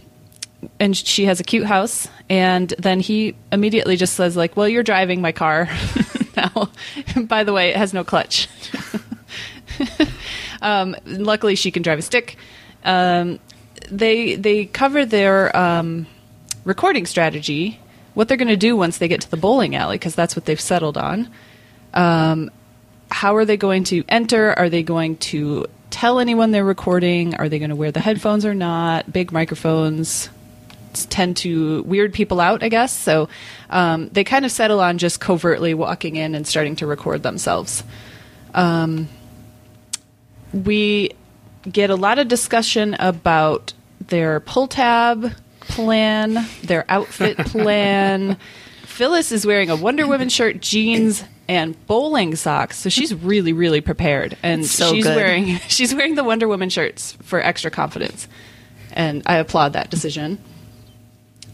and she has a cute house. And then he immediately just says, like, well, you're driving my car (laughs) now. By the way, it has no clutch. (laughs) um, luckily, she can drive a stick. Um, they they cover their um, recording strategy, what they're going to do once they get to the bowling alley, because that's what they've settled on. Um, how are they going to enter? Are they going to tell anyone they're recording? Are they going to wear the headphones or not? Big microphones tend to weird people out, I guess. So um, they kind of settle on just covertly walking in and starting to record themselves. Um, we get a lot of discussion about their pull tab plan, their outfit (laughs) plan. Phyllis is wearing a Wonder Woman shirt, jeans, and bowling socks, so she's really, really prepared. And So she's good. wearing (laughs) she's wearing the Wonder Woman shirts for extra confidence, and I applaud that decision.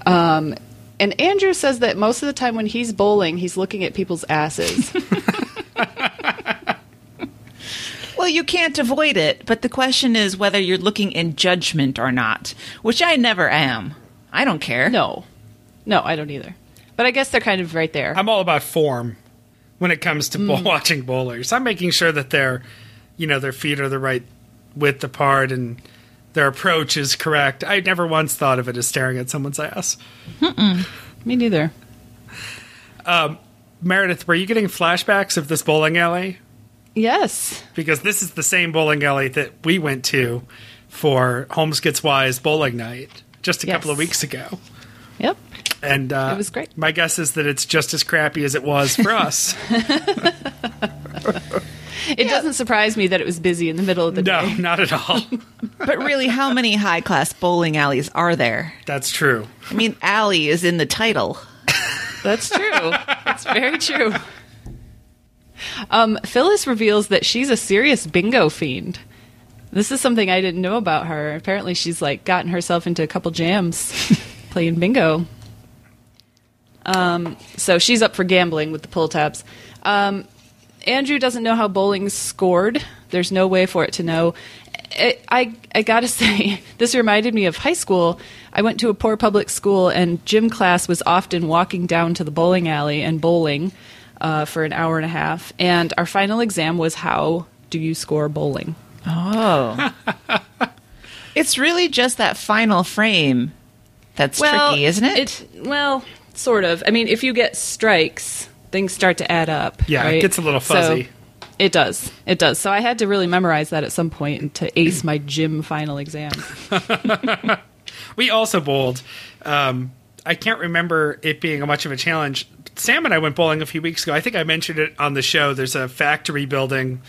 Um, and Andrew says that most of the time when he's bowling, he's looking at people's asses. (laughs) Well, you can't avoid it, but the question is whether you're looking in judgment or not, which I never am. I don't care. no, no, I don't either. But I guess they're kind of right there. I'm all about form when it comes to Mm. bowl watching bowlers. I'm making sure that their, you know, their feet are the right width apart and their approach is correct. I never once thought of it as staring at someone's ass. Me neither. Meredith, were you getting flashbacks of this bowling alley? Yes. Because this is the same bowling alley that we went to for Holmes Gets Wise bowling night just a Yes. couple of weeks ago. Yep. And uh, It was great. My guess is that it's just as crappy as it was for (laughs) us. It doesn't surprise me that it was busy in the middle of the no, day. No, (laughs) not at all. (laughs) But really, how many high class bowling alleys are there? That's true. I mean, alley is in the title. That's true. That's very true. Um, Phyllis reveals that she's a serious bingo fiend. This is something I didn't know about her. Apparently, she's like gotten herself into a couple jams (laughs) playing bingo. Um, so she's up for gambling with the pull tabs. Um, Andrew doesn't know how bowling's scored. There's no way for it to know. I, I, I gotta (laughs) say, this reminded me of high school. I went to a poor public school, and gym class was often walking down to the bowling alley and bowling uh, for an hour and a half. And our final exam was how do you score bowling? Oh. (laughs) it's really just that final frame that's tricky, isn't it? Well, sort of. I mean, if you get strikes, things start to add up. Yeah, it gets a little So- fuzzy. it does. It does. So I had to really memorize that at some point point to ace my gym final exam. (laughs) (laughs) We also bowled. Um, I can't remember it being a much of a challenge. Sam and I went bowling a few weeks ago. I think I mentioned it on the show. There's a factory building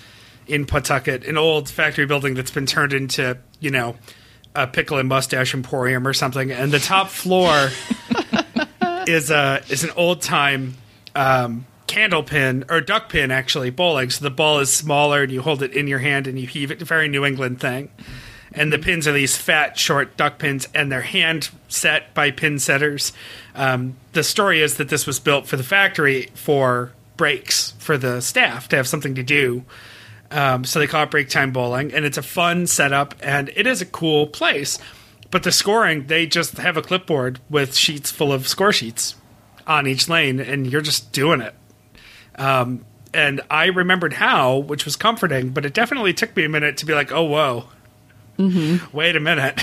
in Pawtucket, an old factory building that's been turned into, you know, a pickle and mustache emporium or something. And the top floor (laughs) is a is an old time um, candle pin or duck pin actually bowling. So the ball is smaller and you hold it in your hand and you heave it. Very New England thing. And the pins are these fat, short duck pins, and they're hand set by pin setters. Um, the story is that this was built for the factory for breaks for the staff to have something to do. Um, so they call it break time bowling, and it's a fun setup, and it is a cool place. But the scoring, they just have a clipboard with sheets full of score sheets on each lane, and you're just doing it. Um, and I remembered how, which was comforting, but it definitely took me a minute to be like, oh, whoa, wait a minute.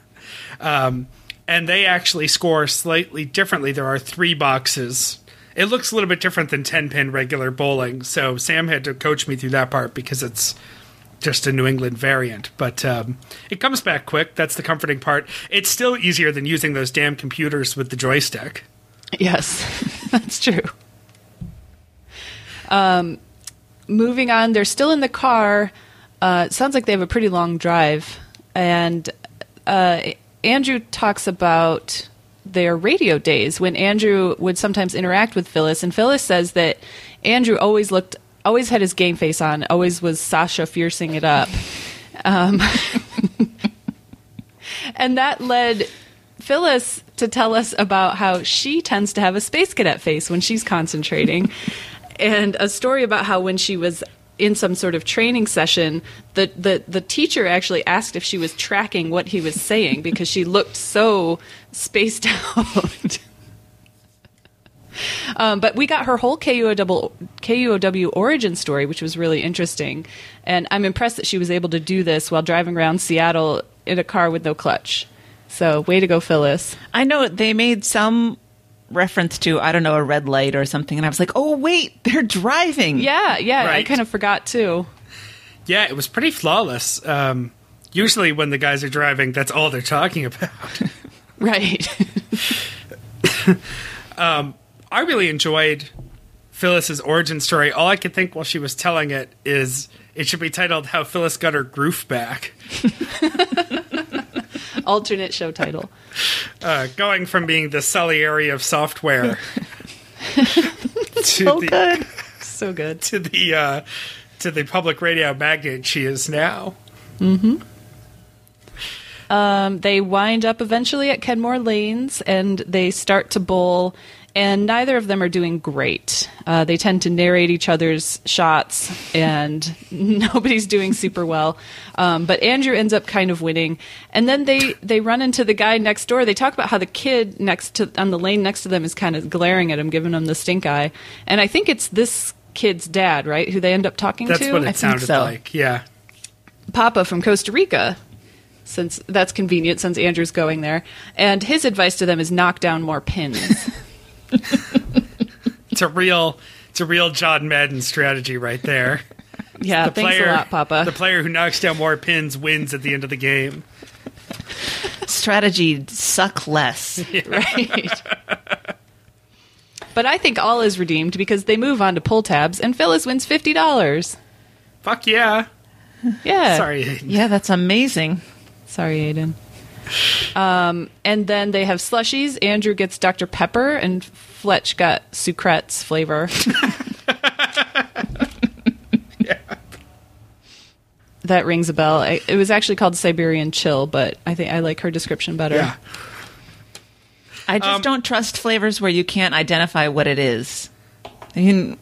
(laughs) um, and they actually score slightly differently. There are three boxes. It looks a little bit different than 10 pin regular bowling. So Sam had to coach me through that part because it's just a New England variant. But um, it comes back quick. That's the comforting part. It's still easier than using those damn computers with the joystick. Yes, (laughs) that's true. Um, moving on, they're still in the car. Uh, sounds like they have a pretty long drive, and uh, Andrew talks about their radio days when Andrew would sometimes interact with Phyllis, and Phyllis says that Andrew always looked, always had his game face on, always was Sasha fiercing it up, um, (laughs) and that led Phyllis to tell us about how she tends to have a space cadet face when she's concentrating, (laughs) and a story about how when she was in some sort of training session, the, the, the teacher actually asked if she was tracking what he was saying because she looked so spaced (laughs) out. Um, but we got her whole KUOW, KUOW origin story, which was really interesting. And I'm impressed that she was able to do this while driving around Seattle in a car with no clutch. So, way to go, Phyllis. I know they made some reference to I don't know a red light or something, and I was like, oh wait, (laughs) they're driving. Yeah, yeah, I kind of forgot too. Yeah, it was pretty flawless. Um, usually, when the guys are driving, that's all they're talking about. (laughs) Right. (laughs) I really enjoyed Phyllis's origin story. All I could think while she was telling it is it should be titled "How Phyllis Got Her Groove Back." Alternate show title. (laughs) Uh, going from being the Salieri of software (laughs) to So the good. (laughs) So good. to the uh, to the public radio magnate she is now. Um, they wind up eventually at Kenmore Lanes and they start to bowl, and neither of them are doing great. Uh, they tend to narrate each other's shots, and (laughs) nobody's doing super well. Um, but Andrew ends up kind of winning, and then they they run into the guy next door. They talk about how the kid next to on the lane next to them is kind of glaring at him, giving him the stink eye, and I think it's this kid's dad, right, who they end up talking That's to. That's what it think sounded so. like. Yeah. Papa from Costa Rica, since that's convenient since Andrew's going there. And his advice to them is knock down more pins. (laughs) (laughs) It's a real it's a real John Madden strategy right there. yeah, the thanks player, a lot, Papa. The player who knocks down more pins wins at the end of the game. Strategy suck less. (laughs) right. but I think all is redeemed because they move on to pull tabs and Phyllis wins fifty dollars. Fuck yeah. Yeah. Sorry. Yeah, that's amazing. Sorry, Aiden. Um, and then they have slushies. Andrew gets Dr. Pepper, and Fletch got Sucrets flavor. (laughs) (laughs) That rings a bell. I, it was actually called Siberian Chill, but I think I like her description better. Yeah. I just Um, don't trust flavors where you can't identify what it is. I mean,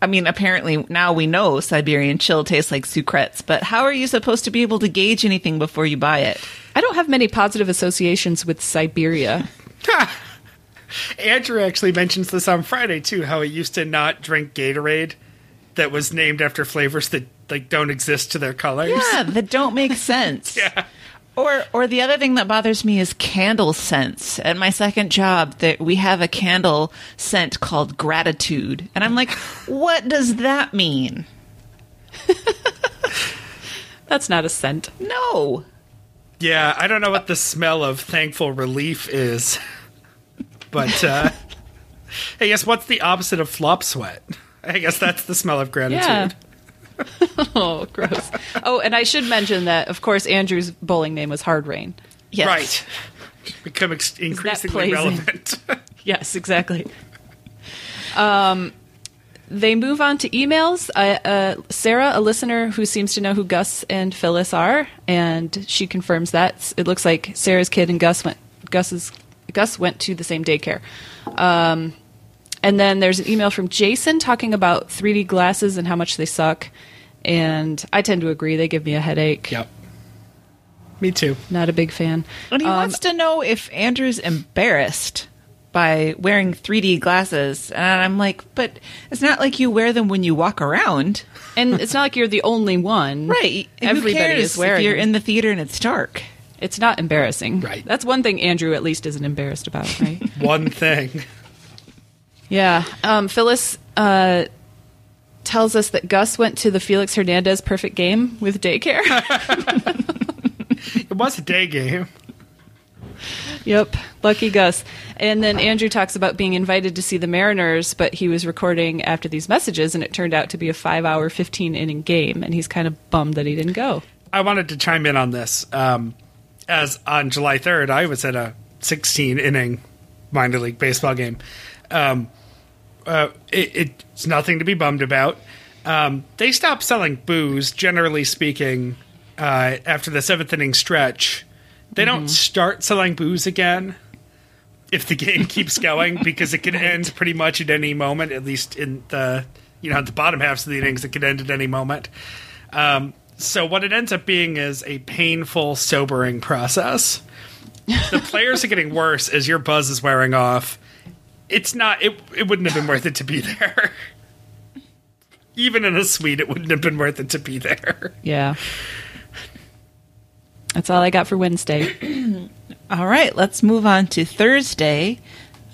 I mean, apparently now we know Siberian chill tastes like sucrets, but how are you supposed to be able to gauge anything before you buy it? I don't have many positive associations with Siberia. (laughs) Andrew actually mentions this on Friday too. How he used to not drink Gatorade that was named after flavors that like don't exist to their colors. Yeah, that don't make (laughs) sense. Yeah. Or, or the other thing that bothers me is candle scents. At my second job, that we have a candle scent called gratitude, and I'm like, what does that mean? (laughs) That's not a scent. No. Yeah, I don't know what the smell of thankful relief is, but uh, (laughs) I guess what's the opposite of flop sweat? I guess that's the smell of gratitude. Yeah. (laughs) oh, gross. Oh, and I should mention that, of course, Andrew's bowling name was Hard Rain. Yes. Right. Become ex- increasingly plays in. relevant. (laughs) Yes, exactly. Um, They move on to emails. Uh, uh, Sarah, a listener who seems to know who Gus and Phyllis are, and she confirms that it looks like Sarah's kid and Gus went. Gus's Gus went to the same daycare. Um, and then there's an email from Jason talking about 3D glasses and how much they suck. And I tend to agree; they give me a headache. Yep. Me too. Not a big fan. And he Um, wants to know if Andrew's embarrassed by wearing 3D glasses. And I'm like, but it's not like you wear them when you walk around. and it's not like you're the only one. (laughs) Right. Everybody Who cares is wearing if you're in the theater and it's dark. It's not embarrassing. Right. That's one thing Andrew at least isn't embarrassed about, right? (laughs) One thing. Yeah. Um, Phyllis uh, tells us that Gus went to the Felix Hernandez perfect game with daycare. (laughs) It was a day game. yep. Lucky Gus. And then Andrew talks about being invited to see the Mariners, but he was recording after these messages, and it turned out to be a five hour, 15 inning game, and he's kind of bummed that he didn't go. I wanted to chime in on this. Um, as on July 3rd, I was at a 16 inning minor league baseball game. Um, uh, it, it's nothing to be bummed about. Um, they stopped selling booze, generally speaking, uh, after the seventh inning stretch. They don't start selling booze again if the game (laughs) keeps going because it could end pretty much at any moment. At least in the you know the bottom halves of the innings, it could end at any moment. Um, so what it ends up being is a painful, sobering process. The players are getting worse as your buzz is wearing off. It's not. It it wouldn't have been worth it to be there. (laughs) Even in a suite, it wouldn't have been worth it to be there. Yeah. That's all I got for Wednesday. (clears throat) All right, let's move on to Thursday,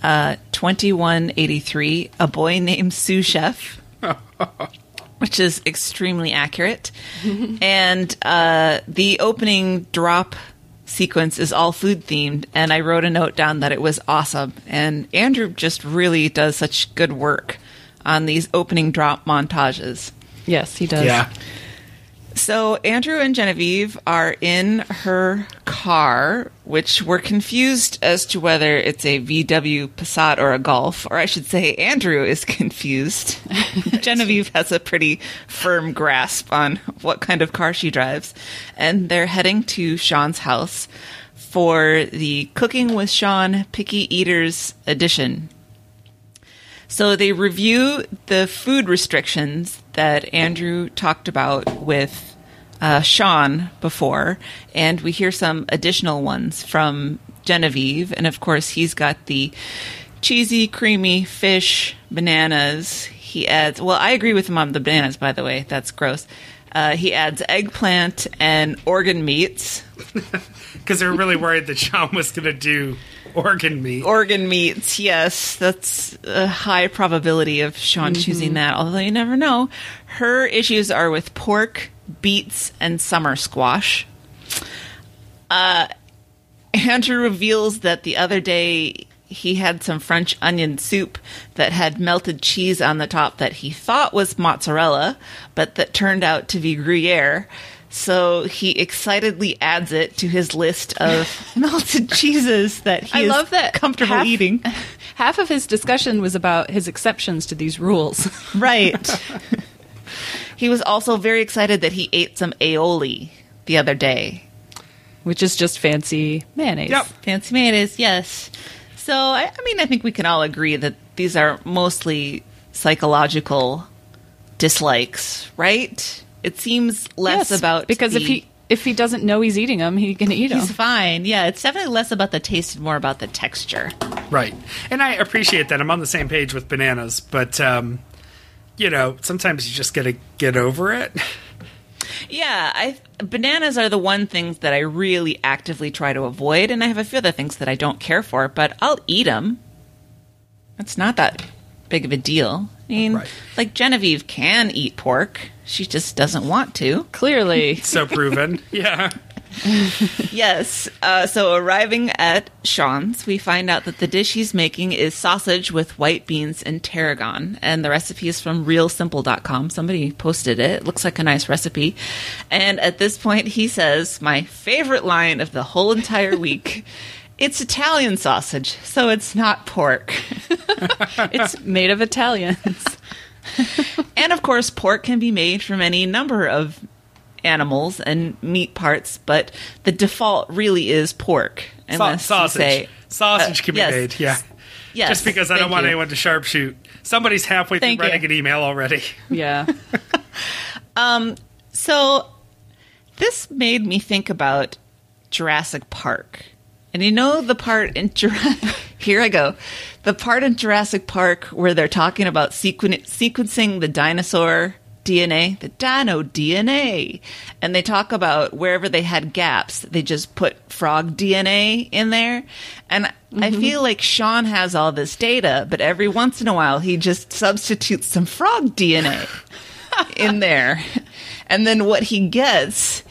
uh, 2183, A Boy Named Sous Chef, (laughs) which is extremely accurate. and uh, the opening drop sequence is all food themed, and I wrote a note down that it was awesome. And Andrew just really does such good work on these opening drop montages. Yes, he does. Yeah. So Andrew and Genevieve are in her car, which we're confused as to whether it's a VW Passat or a Golf, or I should say Andrew is (laughs) confused. (laughs) Genevieve has a pretty firm grasp on what kind of car she drives, and they're heading to Sean's house for the Cooking with Sean Picky Eaters edition. So they review the food restrictions that Andrew talked about with uh, Sean before, and we hear some additional ones from Genevieve. And of course, he's got the cheesy, creamy fish, bananas. He adds, well, I agree with him on the bananas, by the way. That's gross. Uh, he adds eggplant and organ meats. (laughs) Because they were really worried that Sean was going to do organ meat. Organ meats, yes, that's a high probability of Sean choosing that, although you never know. Her issues are with pork, beets, and summer squash. Uh, Andrew reveals that the other day he had some French onion soup that had melted cheese on the top that he thought was mozzarella, but that turned out to be Gruyere. So he excitedly adds it to his list of (laughs) melted cheeses that he I is love that comfortable half- eating. (laughs) Half of his discussion was about his exceptions to these rules. Right. (laughs) he was also very excited that he ate some aioli the other day. which is just fancy mayonnaise. Yep. Fancy mayonnaise, yes. So, I, I mean, I think we can all agree that these are mostly psychological dislikes, right? It seems less Yes, about because if he if he doesn't know he's eating them, he can eat them. he's fine. Yeah, it's definitely less about the taste and more about the texture. Right. And I appreciate that. I'm on the same page with bananas, but um, you know, sometimes you just got to get over it. Yeah, I bananas are the one things that I really actively try to avoid, and I have a few other things that I don't care for, but I'll eat them. It's not that big of a deal. I mean, Right. like Genevieve can eat pork; she just doesn't want to. Clearly, So proven. (laughs) yeah. (laughs) yes. Uh, so arriving at Sean's, we find out that the dish he's making is sausage with white beans and tarragon. And the recipe is from realsimple.com. Somebody posted it. It looks like a nice recipe. And at this point, he says, My favorite line of the whole entire week. (laughs) It's Italian sausage, so it's not pork. (laughs) It's made of Italians. and of course, pork can be made from any number of animals and meat parts, but the default really is pork. Sa- unless sausage. say- sausage uh, can be yes. made. Yeah. Yes, Just because I don't want you. anyone to sharpshoot. Somebody's halfway through Thank writing you. an email already. (laughs) Yeah. (laughs) um, So this made me think about Jurassic Park. And you know the part in Jurassic (laughs) Here I go. The part in Jurassic Park where they're talking about sequen- sequencing the dinosaur DNA, the dino DNA. And they talk about wherever they had gaps, they just put frog DNA in there. And I mm-hmm. feel like Sean has all this data, but every once in a while he just substitutes some frog DNA (laughs) in there. And then what he gets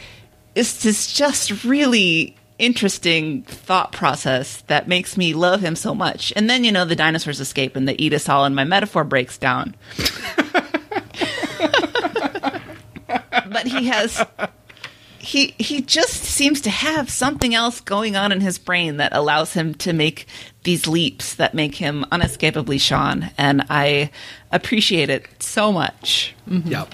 is this just really interesting thought process that makes me love him so much. And then, you know, the dinosaurs escape and they eat us all, and my metaphor breaks down. (laughs) but he has. He, he just seems to have something else going on in his brain that allows him to make these leaps that make him unescapably Sean, and I appreciate it so much. Yep.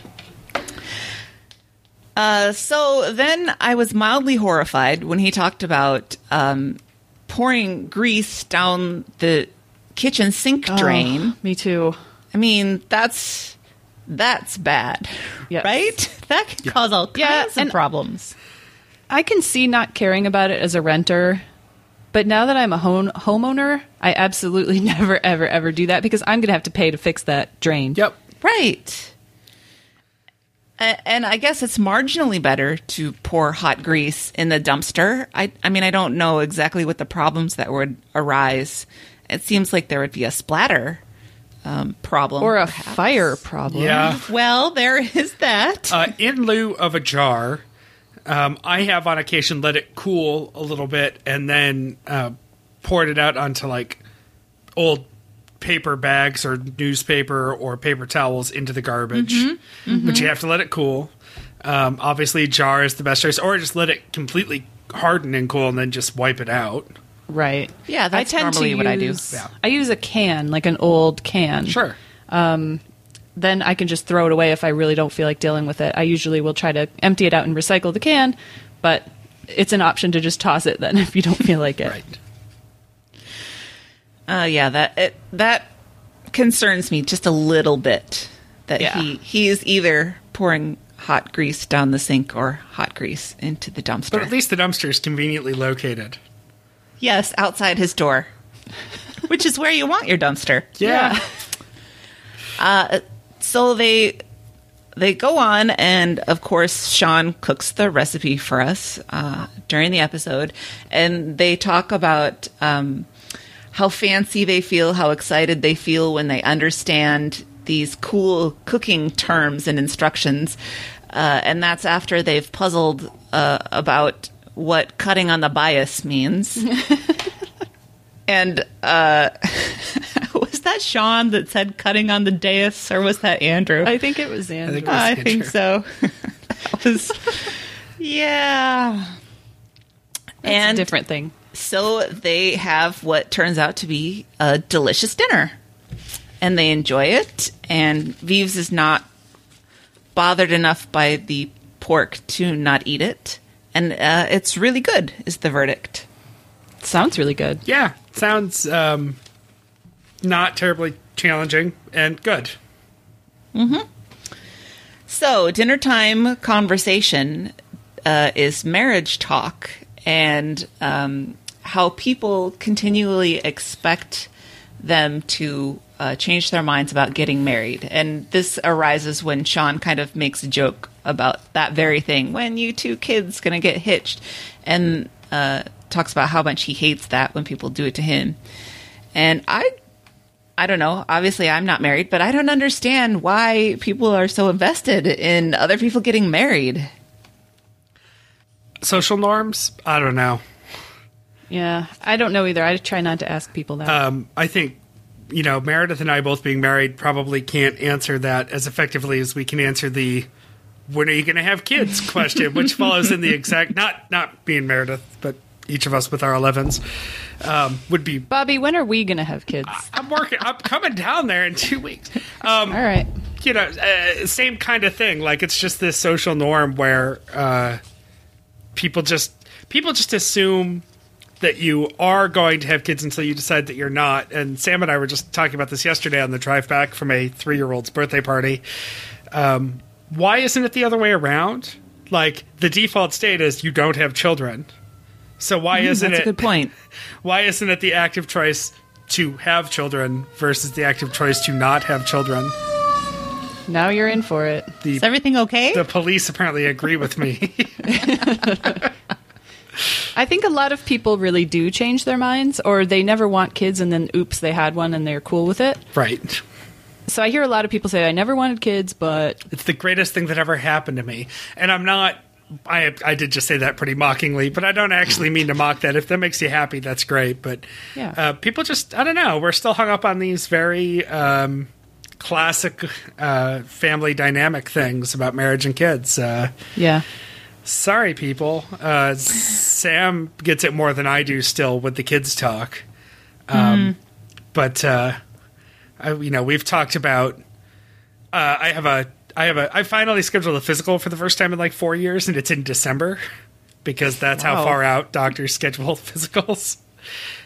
Uh, so then I was mildly horrified when he talked about um, pouring grease down the kitchen sink drain. Oh, me too. I mean, that's that's bad, Yes. right? That can cause all kinds Yeah, of problems. I can see not caring about it as a renter, but now that I'm a home homeowner, I absolutely (laughs) never, ever, ever do that because I'm going to have to pay to fix that drain. Yep. Right. A- And I guess it's marginally better to pour hot grease in the dumpster. I, I mean, I don't know exactly what the problems that would arise. It seems like there would be a splatter um, problem. Or a perhaps. fire problem. Yeah. Well, there is that. Uh, in lieu of a jar, um, I have on occasion let it cool a little bit and then uh, poured it out onto like old paper bags or newspaper or paper towels into the garbage. But you have to let it cool. Um, obviously, jar is the best choice, or just let it completely harden and cool and then just wipe it out. Right. Yeah, that's I tend normally to what I do. Yeah. I use a can, like an old can. Sure. Then I can just throw it away if I really don't feel like dealing with it. I usually will try to empty it out and recycle the can, but it's an option to just toss it then (laughs) if you don't feel like it. Right. Uh, yeah, that it, that concerns me just a little bit. That Yeah. he he is either pouring hot grease down the sink or hot grease into the dumpster. But at least the dumpster is conveniently located. Yes, outside his door, which is where you want your dumpster. Yeah. So they they go on, and of course, Sean cooks the recipe for us uh, during the episode, and they talk about um, how fancy they feel, how excited they feel when they understand these cool cooking terms and instructions, uh, and that's after they've puzzled uh, about what cutting on the bias means. (laughs) and uh, (laughs) was that Sean that said cutting on the dais, or was that Andrew? I think it was Andrew. think it was- I think so. (laughs) that was, yeah. It's and a different thing. so they have what turns out to be a delicious dinner, and they enjoy it. And Vives is not bothered enough by the pork to not eat it, and uh, it's really good. Is the verdict? Sounds really good. Yeah. Sounds um, not terribly challenging and good. Mm-hmm. So, dinner time conversation uh, is marriage talk and um, how people continually expect them to uh, change their minds about getting married. And this arises when Sean kind of makes a joke about that very thing when you two kids going to get hitched and uh, talks about how much he hates that when people do it to him. And I I don't know. Obviously, I'm not married, but I don't understand why people are so invested in other people getting married. Social norms? I don't know. Yeah, I don't know either. I try not to ask people that. Um, I think, you know, Meredith and I both being married probably can't answer that as effectively as we can answer the when are you going to have kids (laughs) question, which follows in the exact, not, not being Meredith, but each of us with our 11s um, would be. Bobby, when are we going to have kids? I'm working. I'm coming down there in two weeks. Um, All right. you know, uh, same kind of thing. Like it's just this social norm where uh, people just people just assume that you are going to have kids until you decide that you're not. And Sam and I were just talking about this yesterday on the drive back from a three year old's birthday party. Um, why isn't it the other way around? Like the default state is you don't have children. So why isn't That's it a good point. (laughs) why isn't it the active choice to have children versus the active choice to not have children? Now you're in for it. Is everything okay? The police apparently agree with me. (laughs) (laughs) I think a lot of people really do change their minds, or they never want kids and then oops, they had one and they're cool with it. right. So I hear a lot of people say, I never wanted kids, but It's the greatest thing that ever happened to me. And I'm not I I did just say that pretty mockingly, but I don't actually mean to mock that. If that makes you happy, that's great. But Yeah. uh, people just I don't know. We're still hung up on these very um, classic uh, family dynamic things about marriage and kids. Uh, yeah. Sorry, people. Uh, Sam gets it more than I do still with the kids talk. Um, But uh, I, you know, we've talked about. Uh, I have a. I have a. I finally scheduled a physical for the first time in like four years, and it's in December because that's how far out doctors schedule (laughs) physicals.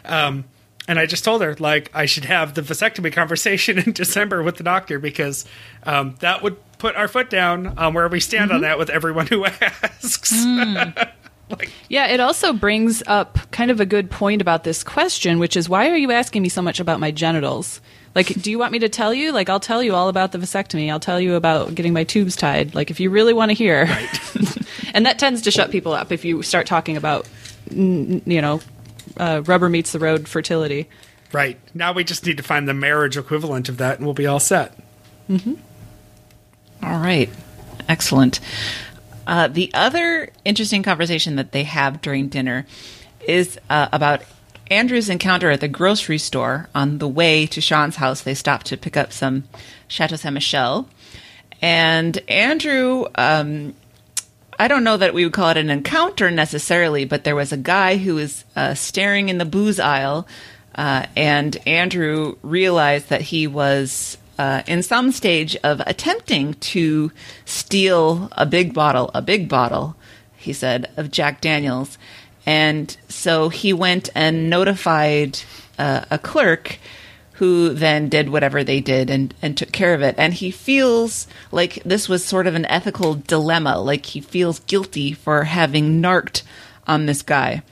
Um, and I just told her like I should have the vasectomy conversation (laughs) in December with the doctor because um, that would put our foot down on where we stand on that with everyone who (laughs) asks. (laughs) like Yeah, it also brings up kind of a good point about this question, which is why are you asking me so much about my genitals? Like, do you want me to tell you? Like, I'll tell you all about the vasectomy. I'll tell you about getting my tubes tied. Like, if you really want to hear. and that tends to shut people up if you start talking about, mm, you know, uh, rubber meets the road fertility. right now, we just need to find the marriage equivalent of that, and we'll be all set. All right. Excellent. Uh, the other interesting conversation that they have during dinner is uh, about Andrew's encounter at the grocery store on the way to Sean's house. They stopped to pick up some Chateau Ste. Michelle. And Andrew, um, I don't know that we would call it an encounter necessarily, but there was a guy who was uh, staring in the booze aisle, uh, and Andrew realized that he was uh, in some stage of attempting to steal a big bottle, a big bottle, he said, of Jack Daniels. And so he went and notified uh, a clerk who then did whatever they did and, and took care of it. And he feels like this was sort of an ethical dilemma. Like he feels guilty for having narked on this guy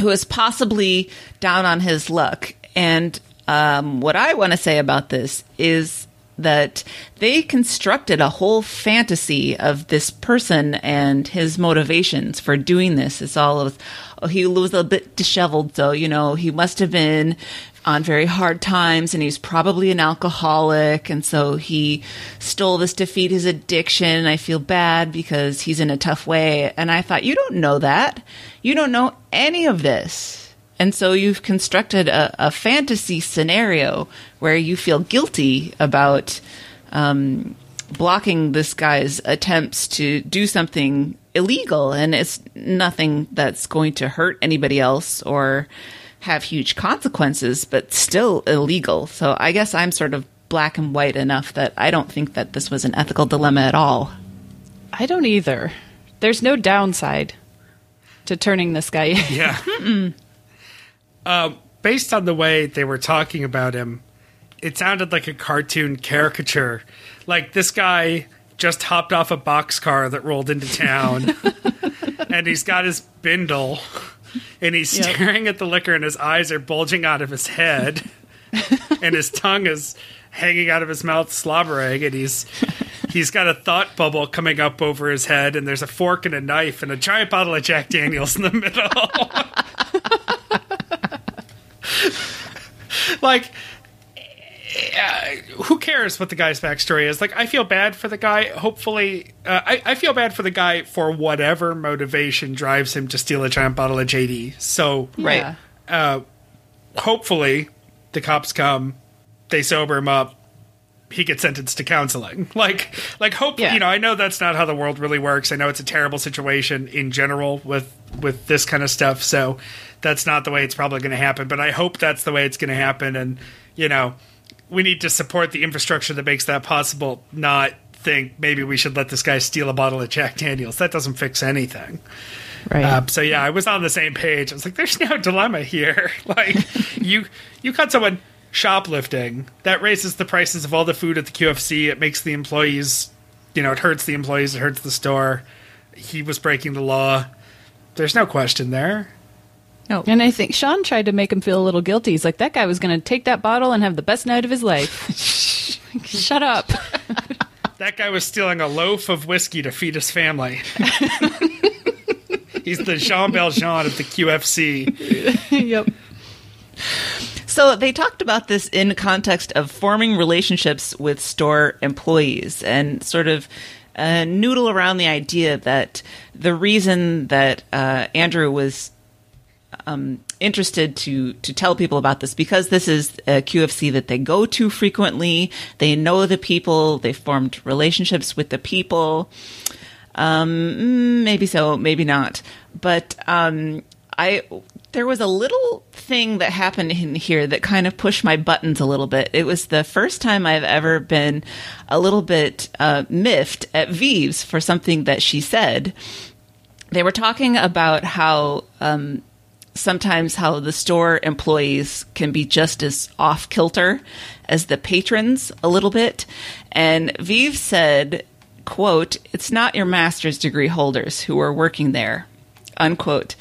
who is possibly down on his luck. And um, what I want to say about this is that they constructed a whole fantasy of this person and his motivations for doing this. It's all of, oh, he was a bit disheveled, so, you know, he must have been on very hard times and he's probably an alcoholic. And so he stole this to feed his addiction. I feel bad because he's in a tough way. And I thought, you don't know that. You don't know any of this. And so you've constructed a, a fantasy scenario where you feel guilty about um, blocking this guy's attempts to do something illegal. And it's nothing that's going to hurt anybody else or have huge consequences, but still illegal. So I guess I'm sort of black and white enough that I don't think that this was an ethical dilemma at all. I don't either. There's no downside to turning this guy in. Yeah. (laughs) um, based on the way they were talking about him, it sounded like a cartoon caricature. Like this guy just hopped off a boxcar that rolled into town, (laughs) and he's got his bindle, and he's Yep. staring at the liquor, and his eyes are bulging out of his head, (laughs) and his tongue is hanging out of his mouth, slobbering, and he's. He's got a thought bubble coming up over his head, and there's a fork and a knife and a giant bottle of Jack Daniels in the middle. (laughs) like uh, who cares what the guy's backstory is like i feel bad for the guy hopefully uh, I, I feel bad for the guy for whatever motivation drives him to steal a giant bottle of jd so Yeah. uh, hopefully the cops come they sober him up he gets sentenced to counseling. (laughs) Like, like hope Yeah. you know. I know that's not how the world really works. I know it's a terrible situation in general with with this kind of stuff. So that's not the way it's probably going to happen. But I hope that's the way it's going to happen. And you know, we need to support the infrastructure that makes that possible. Not think maybe we should let this guy steal a bottle of Jack Daniels. That doesn't fix anything. Right. Um, so yeah, I was on the same page. I was like, "There's no (laughs) dilemma here. (laughs) Like, you you cut someone shoplifting, that raises the prices of all the food at the QFC. It makes the employees, you know, it hurts the employees. It hurts the store. He was breaking the law. There's no question there. No. and I think Sean tried to make him feel a little guilty. He's like, that guy was going to take that bottle and have the best night of his life. (laughs) Shut up. That guy was stealing a loaf of whiskey to feed his family. (laughs) He's the Jean Valjean of the QFC. yep. So they talked about this in context of forming relationships with store employees and sort of uh, noodle around the idea that the reason that uh, Andrew was um, interested to to tell people about this because this is a QFC that they go to frequently. They know the people. They formed relationships with the people. Um, maybe so, maybe not. But um, I there was a little thing that happened in here that kind of pushed my buttons a little bit. It was the first time I've ever been a little bit uh, miffed at Vives for something that she said. They were talking about how um, sometimes how the store employees can be just as off kilter as the patrons a little bit. And Vive said, quote, it's not your master's degree holders who are working there, unquote.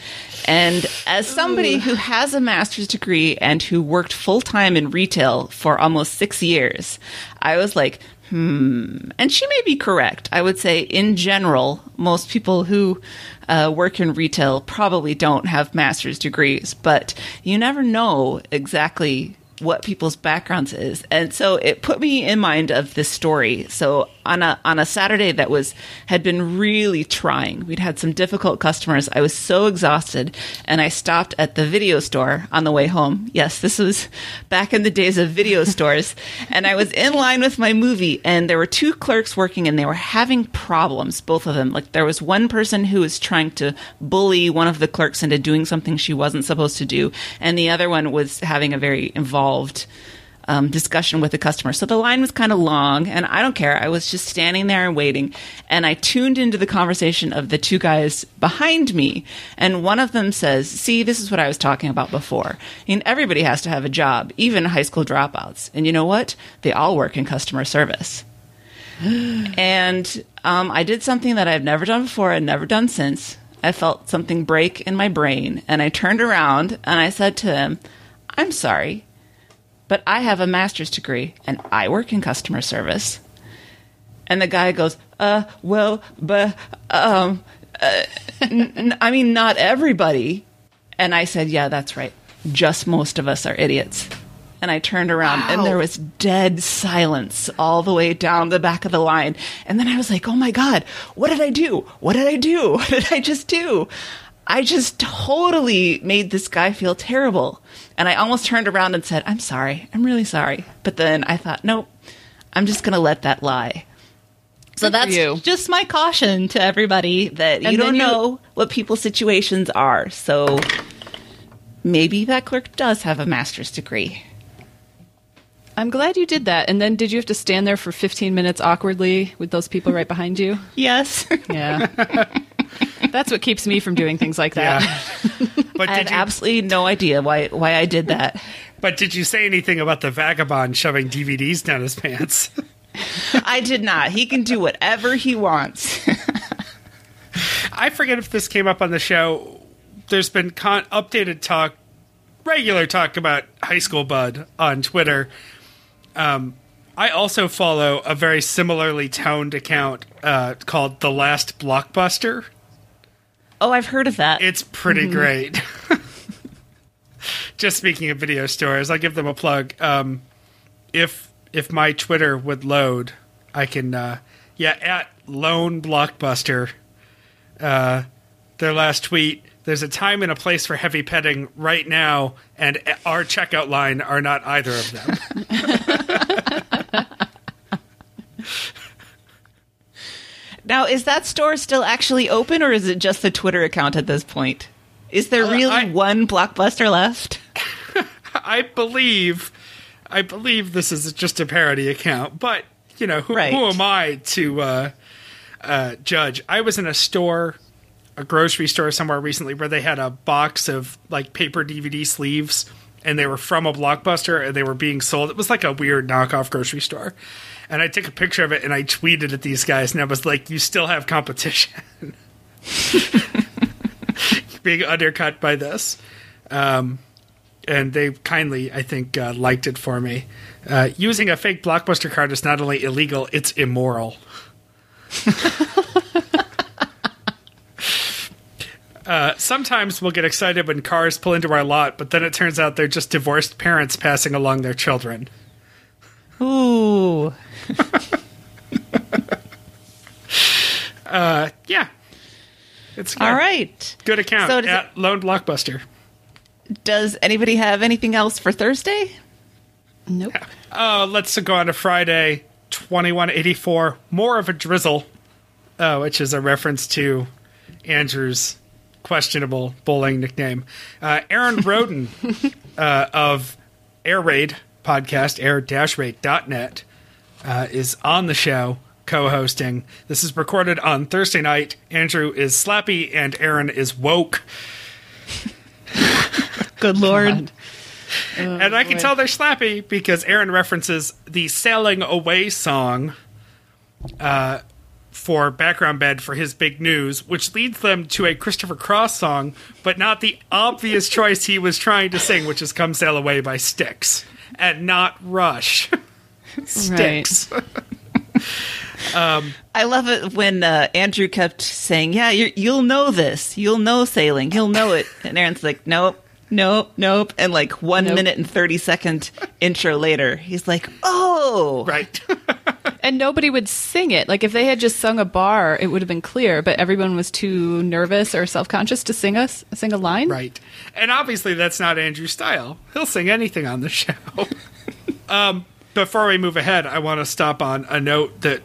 And as somebody who has a master's degree and who worked full time in retail for almost six years, I was like, hmm. And she may be correct. I would say, in general, most people who uh, work in retail probably don't have master's degrees, but you never know exactly what people's backgrounds is and so it put me in mind of this story so on a on a saturday that was had been really trying. We'd had some difficult customers. I was so exhausted and i stopped at the video store on the way home. Yes this was back in the days of video (laughs) stores. And i was in line with my movie and there were two clerks working and they were having problems both of them. Like there was one person who was trying to bully one of the clerks into doing something she wasn't supposed to do and the other one was having a very involved um, discussion with the customer. So the line was kind of long, and I don't care. I was just standing there and waiting, and I tuned into the conversation of the two guys behind me, and one of them says, "See, this is what I was talking about before. I mean, everybody has to have a job, even high school dropouts, and you know what? They all work in customer service." (gasps) and um, I did something that I've never done before and never done since. I felt something break in my brain, and I turned around and I said to him, I'm sorry, but I have a master's degree and I work in customer service. And the guy goes, uh, well, but, um, uh, (laughs) n- I mean, not everybody. And I said, yeah, that's right. Just most of us are idiots. And I turned around and there was dead silence all the way down the back of the line. And then I was like, oh my God, what did I do? What did I do? (laughs) What did I just do? I just totally made this guy feel terrible. And I almost turned around and said, I'm sorry. I'm really sorry. But then I thought, nope, I'm just going to let that lie. So Good that's you. just my caution to everybody that And you don't you- know what people's situations are. So maybe that clerk does have a master's degree. I'm glad you did that. And then did you have to stand there for 15 minutes awkwardly with those people right behind you? (laughs) Yes. Yeah. (laughs) (laughs) That's what keeps me from doing things like that. Yeah. (laughs) But I had you absolutely no idea why why I did that. but did you say anything about the vagabond shoving DVDs down his pants? I did not. He can do whatever he wants. I forget if this came up on the show. There's been con- updated talk, regular talk about High School Bud on Twitter. Um, I also follow a very similarly toned account uh, called The Last Blockbuster. Oh, I've heard of that. It's pretty great. (laughs) Just speaking of video stores, I'll give them a plug. Um, if if my Twitter would load, I can. Uh, yeah, at Lone Blockbuster. Uh, their last tweet. There's a time and a place for heavy petting right now, and our checkout line are not either of them. (laughs) Now, is that store still actually open, or is it just the Twitter account at this point? Is there really I- one blockbuster left? (laughs) I believe, I believe this is just a parody account, but you know, who, Right. who am I to uh, uh, judge? I was in a store, a grocery store somewhere recently, where they had a box of like paper DVD sleeves, and they were from a blockbuster, and they were being sold. It was like a weird knockoff grocery store, and I took a picture of it and I tweeted at these guys, and I was like, "You still have competition." (laughs) being undercut by this. Um, and they kindly, I think, uh, liked it for me. Uh, using a fake blockbuster card is not only illegal; it's immoral. (laughs) uh, sometimes we'll get excited when cars pull into our lot, but then it turns out they're just divorced parents passing along their children. Ooh. (laughs) Yeah, it's good. All right. Good account So does it- at Lone Blockbuster. Does anybody have anything else for Thursday? Nope. Oh, let's go on to Friday, 2184. More of a drizzle, uh, which is a reference to Andrew's questionable bowling nickname. Uh, Aaron (laughs) Roden uh, of Air Raid podcast, air-raid.net, uh, is on the show co-hosting. This is recorded on Thursday night. Andrew is slappy and Aaron is woke. (laughs) Good Lord. and I can tell they're slappy because Aaron references the "Sailing Away" song uh, for background bed for his big news, which leads them to a Christopher Cross song, but not the obvious choice he was trying to sing, which is "Come Sail Away" by Styx, and not Rush. (laughs) Styx. (laughs) I love it when uh, Andrew kept saying, "Yeah, you you'll know this. You'll know sailing. You'll know it." (laughs) And Aaron's like, "Nope, nope, nope." And like one Nope. minute and thirty second intro later, he's like, "Oh, Right. And nobody would sing it. Like if they had just sung a bar, it would have been clear. But everyone was too nervous or self-conscious to sing us sing a line. Right. And obviously, that's not Andrew's style. He'll sing anything on the (laughs) show. um, before we move ahead, I want to stop on a note that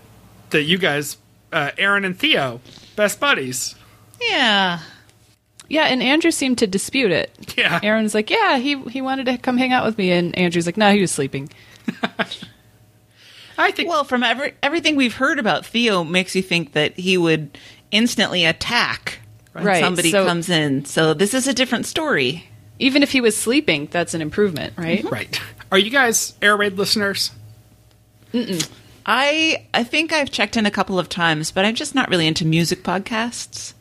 that you guys, uh, Aaron and Theo, best buddies. yeah." Yeah, and Andrew seemed to dispute it. Yeah. Aaron's like, yeah, he he wanted to come hang out with me, and Andrew's like, no, he was sleeping. (laughs) I think. Well, from every, everything we've heard about Theo, makes you think that he would instantly attack when Right, somebody so- comes in. So this is a different story. Even if he was sleeping, that's an improvement, right? right. Are you guys Air Raid listeners? I I think I've checked in a couple of times, but I'm just not really into music podcasts.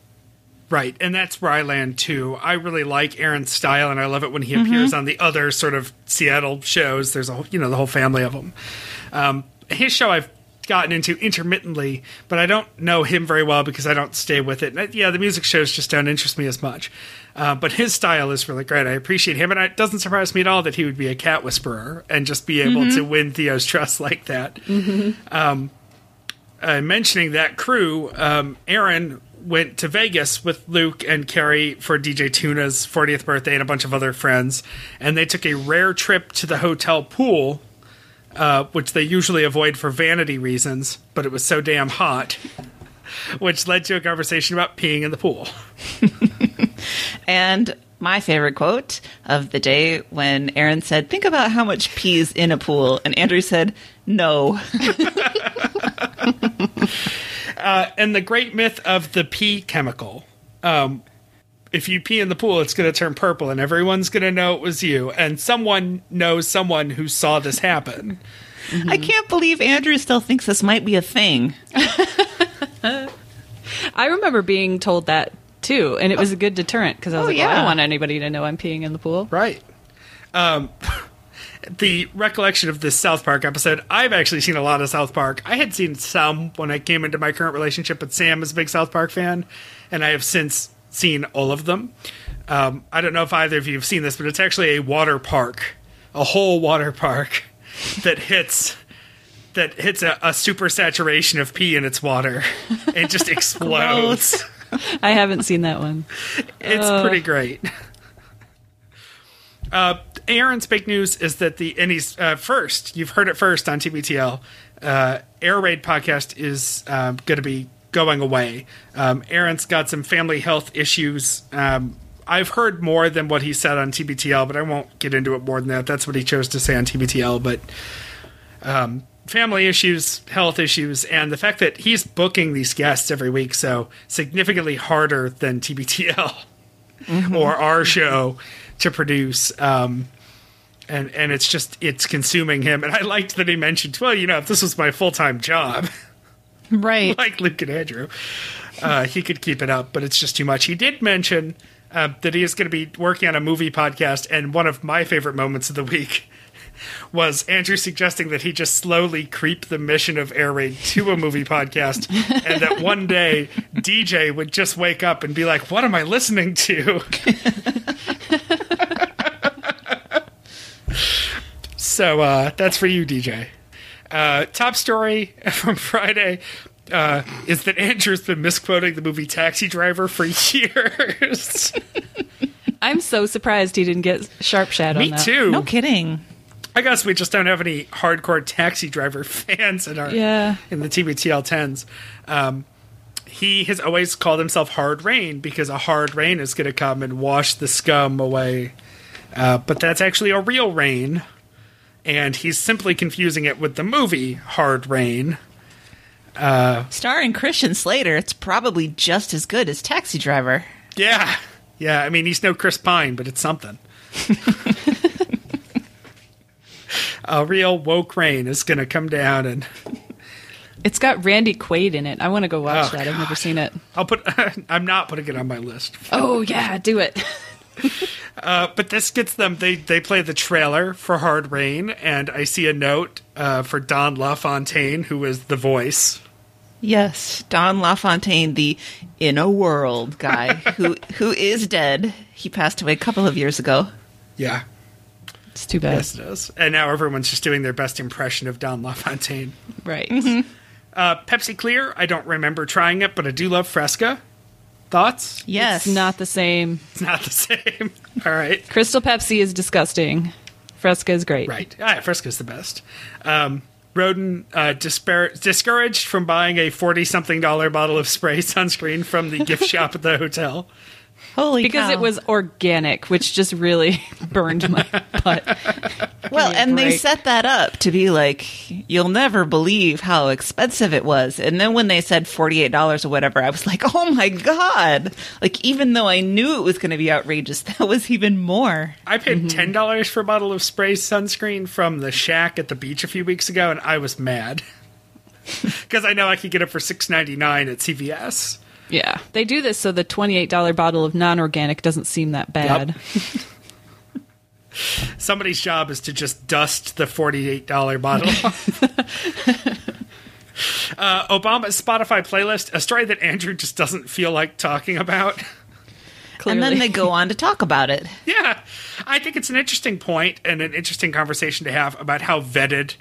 Right, and that's where I land too. I really like Aaron's style, and I love it when he appears on the other sort of Seattle shows. There's a whole- you know the whole family of them. Um, his show I've gotten into intermittently, but I don't know him very well because I don't stay with it. And, uh, yeah, the music shows just don't interest me as much. Uh, but his style is really great. I appreciate him, and it doesn't surprise me at all that he would be a cat whisperer and just be able to win Theo's trust (laughs) like that. uh, mentioning that crew, um, Aaron went to Vegas with Luke and Carrie for DJ Tuna's 40th birthday and a bunch of other friends, and they took a rare trip to the hotel pool, uh, which they usually avoid for vanity reasons, but it was so damn hot, which led to a conversation about peeing in the pool. (laughs) And my favorite quote of the day when Aaron said, "Think about how much pee's in a pool," and Andrew said, "No." (laughs) and the great myth of the pee chemical. Um, if you pee in the pool, it's going to turn purple, and everyone's going to know it was you. And someone knows someone who saw this happen. (laughs) I can't believe Andrew still thinks this might be a thing. (laughs) I remember being told that too, and it was a good deterrent because I was Oh, like, well, I don't want anybody to know I'm peeing in the pool. Right. Um, (laughs) the recollection of this South Park episode, I've actually seen a lot of South Park. I had seen some when I came into my current relationship, but Sam is a big South Park fan, and I have since seen all of them. Um, I don't know if either of you have seen this, but it's actually a water park, a whole water park (laughs) that hits that hits a, a super saturation of pee in its water. (laughs) It just explodes. I haven't seen that one. It's pretty great. Uh, Aaron's big news is that the and he's uh, first. You've heard it first on TBTL. Uh, Air Raid podcast is um, going to be going away. Um, Aaron's got some family health issues. Um, I've heard more than what he said on TBTL, but I won't get into it more than that. That's what he chose to say on TBTL. But um, family issues, health issues, and the fact that he's booking these guests every week, so significantly harder than TBTL or our show to produce. Um, and and it's just it's consuming him. And I liked that he mentioned, well, you know, if this was my full time job, Right. (laughs) like Luke and Andrew, uh, he could keep it up, but it's just too much. He did mention uh, that he is going to be working on a movie podcast, and one of my favorite moments of the week (laughs) was Andrew suggesting that he just slowly creep the mission of Air Raid to a movie podcast, (laughs) and that one day DJ would just wake up and be like, "What am I listening to?" so uh, that's for you, DJ. Uh, top story (laughs) from Friday uh, is that Andrew's been misquoting the movie Taxi Driver for (laughs) years. (laughs) I'm so surprised he didn't get sharp shad on Me that. too. No kidding. I guess we just don't have any hardcore Taxi Driver fans in our Yeah. in the TBTL tens. Um, he has always called himself Hard Rain because a hard rain is going to come and wash the scum away. Uh, but that's actually a real rain, and he's simply confusing it with the movie Hard Rain. Uh, Starring Christian Slater, it's probably just as good as Taxi Driver. Yeah. Yeah, I mean, he's no Chris Pine, but it's something. (laughs) a real woke rain is going to come down, and It's got Randy Quaid in it. I want to go watch Oh, that. I've never seen it. I'll put. (laughs) I'm not putting it on my list. Oh yeah, do it. (laughs) (laughs) Uh, but this gets them. They they play the trailer for Hard Rain, and I see a note uh, for Don LaFontaine, who is the voice. Yes, Don LaFontaine, the in a world guy (laughs) who who is dead. He passed away a couple of years ago. Yeah, It's too bad. yes, it is. And now everyone's just doing their best impression of Don LaFontaine. Right. (laughs) Uh, Pepsi Clear. I don't remember trying it, but I do love Fresca. Thoughts? Yes, It's not the same. It's not the same. (laughs) All right. Crystal Pepsi is disgusting. Fresca is great. Right. Ah, Fresca's the best. Um, Roden uh, dispar- discouraged from buying a forty-something dollar bottle of spray sunscreen from the gift (laughs) shop at the hotel. Holy Because cow. it was organic, which just really (laughs) burned my (laughs) butt. well, me a and they set that up to be like you'll never believe how expensive it was. And then when they said forty eight dollars or whatever, I was like, (laughs) oh my god! Like even though I knew it was going to be outrageous, that was even more. I paid mm-hmm. ten dollars for a bottle of spray sunscreen from the Shack at the beach a few weeks ago, and I was mad because I know I could get it for six ninety nine at CVS. Yeah. They do this so the $28 bottle of non organic doesn't seem that bad. (laughs) Somebody's job is to just dust the forty-eight dollar bottle. (laughs) uh, Obama's Spotify playlist, a story that Andrew just doesn't feel like talking about. Clearly. And then they go on to talk about it. (laughs) Yeah, I think it's an interesting point and an interesting conversation to have about how vetted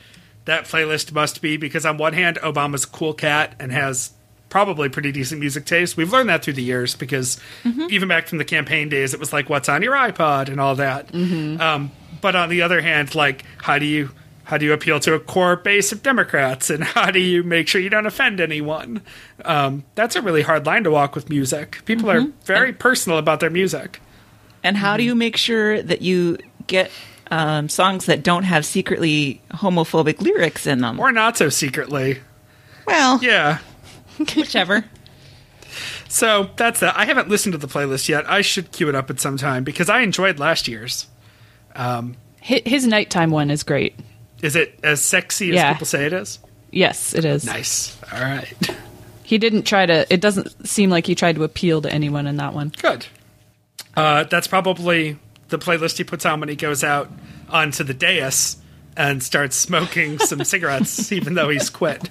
that playlist must be. Because on one hand, Obama's a cool cat and has probably pretty decent music taste. We've learned that through the years because even back from the campaign days, it was like "What's on your iPod" and all that. Um, but on the other hand, like how do you how do you appeal to a core base of Democrats and (laughs) how do you make sure you don't offend anyone? Um, that's a really hard line to walk with music. People are very personal about their music. And how do you make sure that you get um, songs that don't have secretly homophobic lyrics in them? Or not so secretly. well, Yeah. (laughs) whichever. So that's that. I haven't listened to the playlist yet. I should queue it up at some time because I enjoyed last year's. Hi- His nighttime one is great. Is it as sexy as Yeah. people say it is? Yes, it is. Nice. All right. (laughs) He didn't try to, it doesn't seem like he tried to appeal to anyone in that one. Good. Uh, that's probably the playlist he puts on when he goes out onto the dais and starts smoking some (laughs) cigarettes, even though he's quit.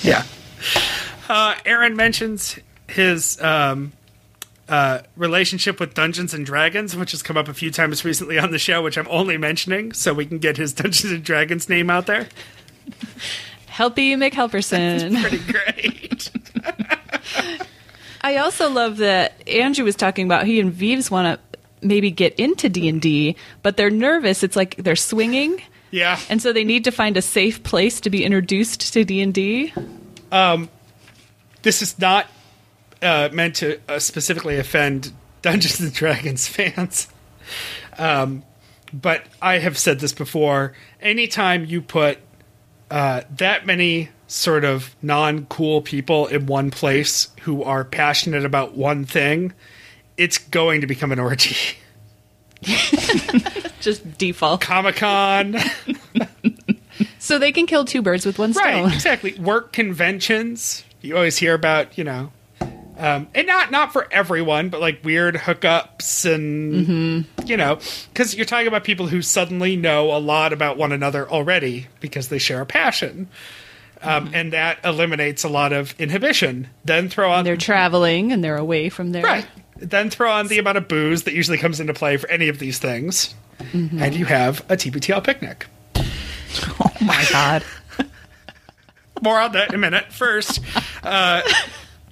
Yeah. (laughs) Uh, Aaron mentions his um, uh, relationship with Dungeons and Dragons, which has come up a few times recently on the show, which I'm only mentioning so we can get his (laughs) Dungeons and Dragons name out there. Helpy McHelperson. (laughs) Pretty great. I also love that Andrew was talking about he and Vives want to maybe get into D&D, but they're nervous. It's like they're swinging. yeah. And so they need to find a safe place to be introduced to D&D. this is not uh, meant to uh, specifically offend Dungeons and Dragons (laughs) fans. Um, but I have said this before. Anytime you put uh, that many sort of non cool people in one place who are passionate about one thing, it's going to become an orgy. (laughs) Just default. Comic Con. (laughs) So they can kill two birds with one stone. Right, (laughs) exactly. Work conventions. You always hear about, you know, um, and not not for everyone, but like weird hookups and you know, because you're talking about people who suddenly know a lot about one another already because they share a passion, um, and that eliminates a lot of inhibition. Then throw on They're traveling and they're away from their right. Then throw on the amount of booze that usually comes into play for any of these things, and you have a TBTL picnic. (laughs) Oh my god. (laughs) More on that in a minute. First, uh,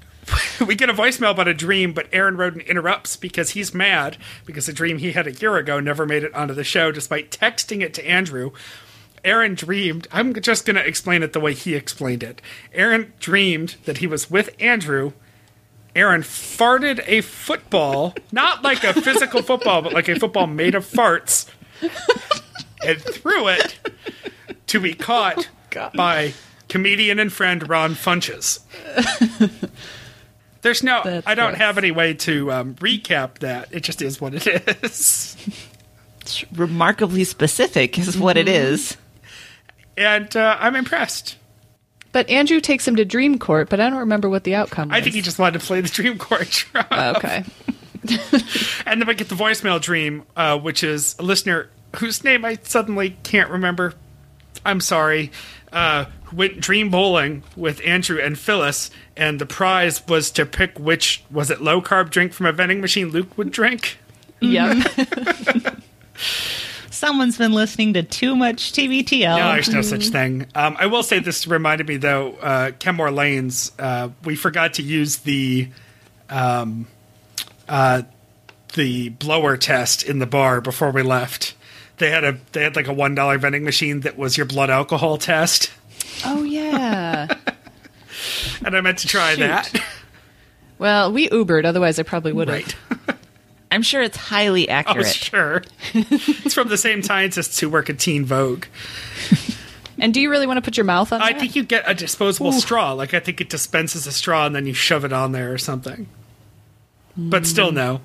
(laughs) we get a voicemail about a dream, but Aaron Roden interrupts because he's mad because a dream he had a year ago never made it onto the show despite texting it to Andrew. Aaron dreamed, I'm just going to explain it the way he explained it. Aaron dreamed that he was with Andrew. Aaron farted a football, not like a physical football, but like a football made of farts, and threw it to be caught (laughs) by comedian and friend Ron Funches. (laughs) There's no, I don't have any way to um, recap that. It just is what it is. It's remarkably specific is what it is. And uh, I'm impressed. But Andrew takes him to Dream Court, but I don't remember what the outcome was. I think he just wanted to play the Dream Court drop. Okay. (laughs) And then we get the voicemail dream, uh, which is a listener whose name I suddenly can't remember. I'm sorry. Uh, went dream bowling with Andrew and Phyllis, and the prize was to pick which was it low carb drink from a vending machine Luke would drink. Yep. (laughs) Someone's been listening to too much TBTL. No, there's no such thing. Um, I will say this reminded me though, uh, Kenmore Lanes. Uh, we forgot to use the um, uh, the blower test in the bar before we left. They had a they had like a one dollar vending machine that was your blood alcohol test, oh yeah. (laughs) and I meant to try Shoot. that. Well, we Ubered, otherwise I probably would have. Right. (laughs) I'm sure it's highly (laughs) oh, accurate. Oh, sure. it's from the same scientists who work at Teen Vogue. And do you really want to put your mouth on I that? think you get a disposable straw. Like I think it dispenses a straw and then you shove it on there or something. But still, no.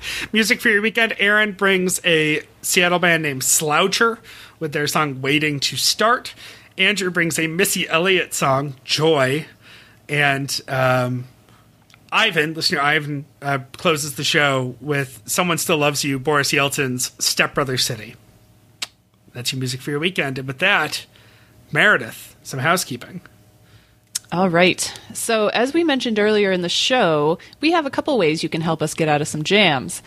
(laughs) Music for your weekend. Aaron brings a Seattle band named Sloucher with their song "Waiting to Start." Andrew brings a Missy Elliott song "Joy," and um, Ivan, listener Ivan, uh, closes the show with "Someone Still Loves You." Boris Yeltsin's "Step Brother City." That's your music for your weekend. And with that, Meredith, some housekeeping. All right. So, as we mentioned earlier in the show, we have a couple ways you can help us get out of some jams.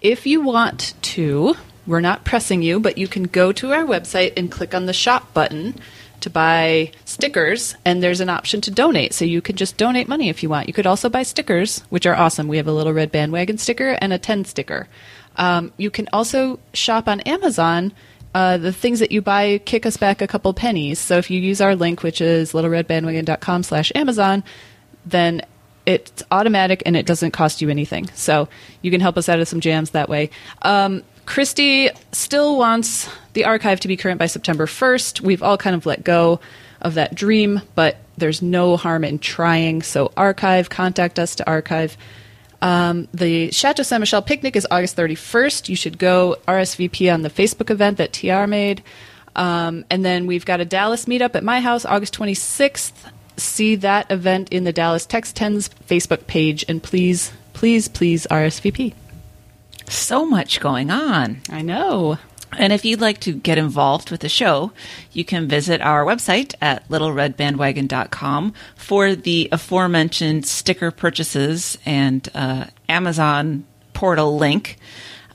If you want to, we're not pressing you, but you can go to our website and click on the shop button to buy stickers, and there's an option to donate. So, you could just donate money if you want. You could also buy stickers, which are awesome. We have a little red bandwagon sticker and a 10 sticker. Um, you can also shop on Amazon uh, the things that you buy kick us back a couple pennies. So if you use our link, which is littleredbandwagon.com slash Amazon, then it's automatic and it doesn't cost you anything. So you can help us out of some jams that way. Um, Christy still wants the archive to be current by September 1st. We've all kind of let go of that dream, but there's no harm in trying. So archive, contact us to archive. Um, the Chateau Ste. Michelle picnic is August 31st. You should go RSVP on the Facebook event that TR made. Um, and then we've got a Dallas meetup at my house August 26th. See that event in the Dallas Text 10's Facebook page. And please, please, please RSVP. So much going on. I know. And if you'd like to get involved with the show, you can visit our website at littleredbandwagon.com for the aforementioned sticker purchases and uh, Amazon portal link.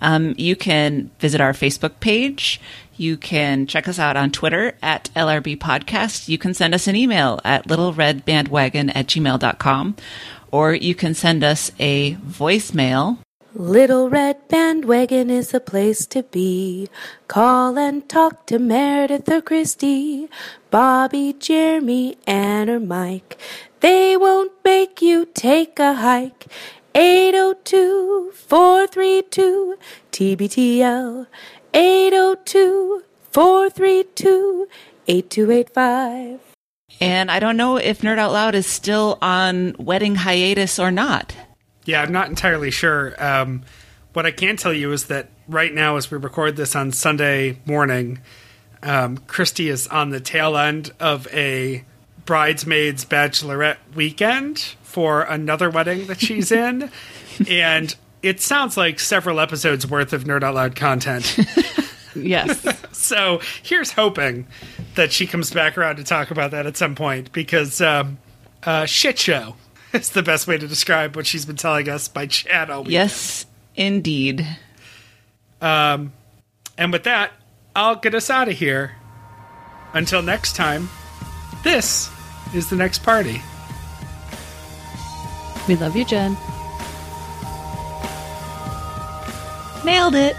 Um, you can visit our Facebook page. You can check us out on Twitter at LRB Podcast. You can send us an email at littleredbandwagon at gmail.com. Or you can send us a voicemail Little Red Bandwagon is the place to be. Call and talk to Meredith or Christy, Bobby, Jeremy, and or Mike. They won't make you take a hike. 802 432 TBTL. 802 432 8285. And I don't know if Nerd Out Loud is still on wedding hiatus or not. Yeah, I'm not entirely sure. Um, what I can tell you is that right now, as we record this on Sunday morning, um, Christy is on the tail end of a bridesmaids bachelorette weekend for another wedding that she's (laughs) in, and it sounds like several episodes worth of Nerd Out Loud content. (laughs) Yes. (laughs) so here's hoping that she comes back around to talk about that at some point because um, uh, shit show (laughs) is the best way to describe what she's been telling us by chat all week. Yes, indeed. Um, and with that, I'll get us out of here. Until next time, this is the next party. we love you, Jen. Nailed it.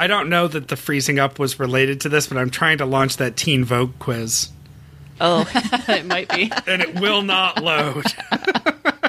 I don't know that the freezing up was related to this, but I'm trying to launch that Teen Vogue quiz, Oh, (laughs) it might be. and it will not load. (laughs)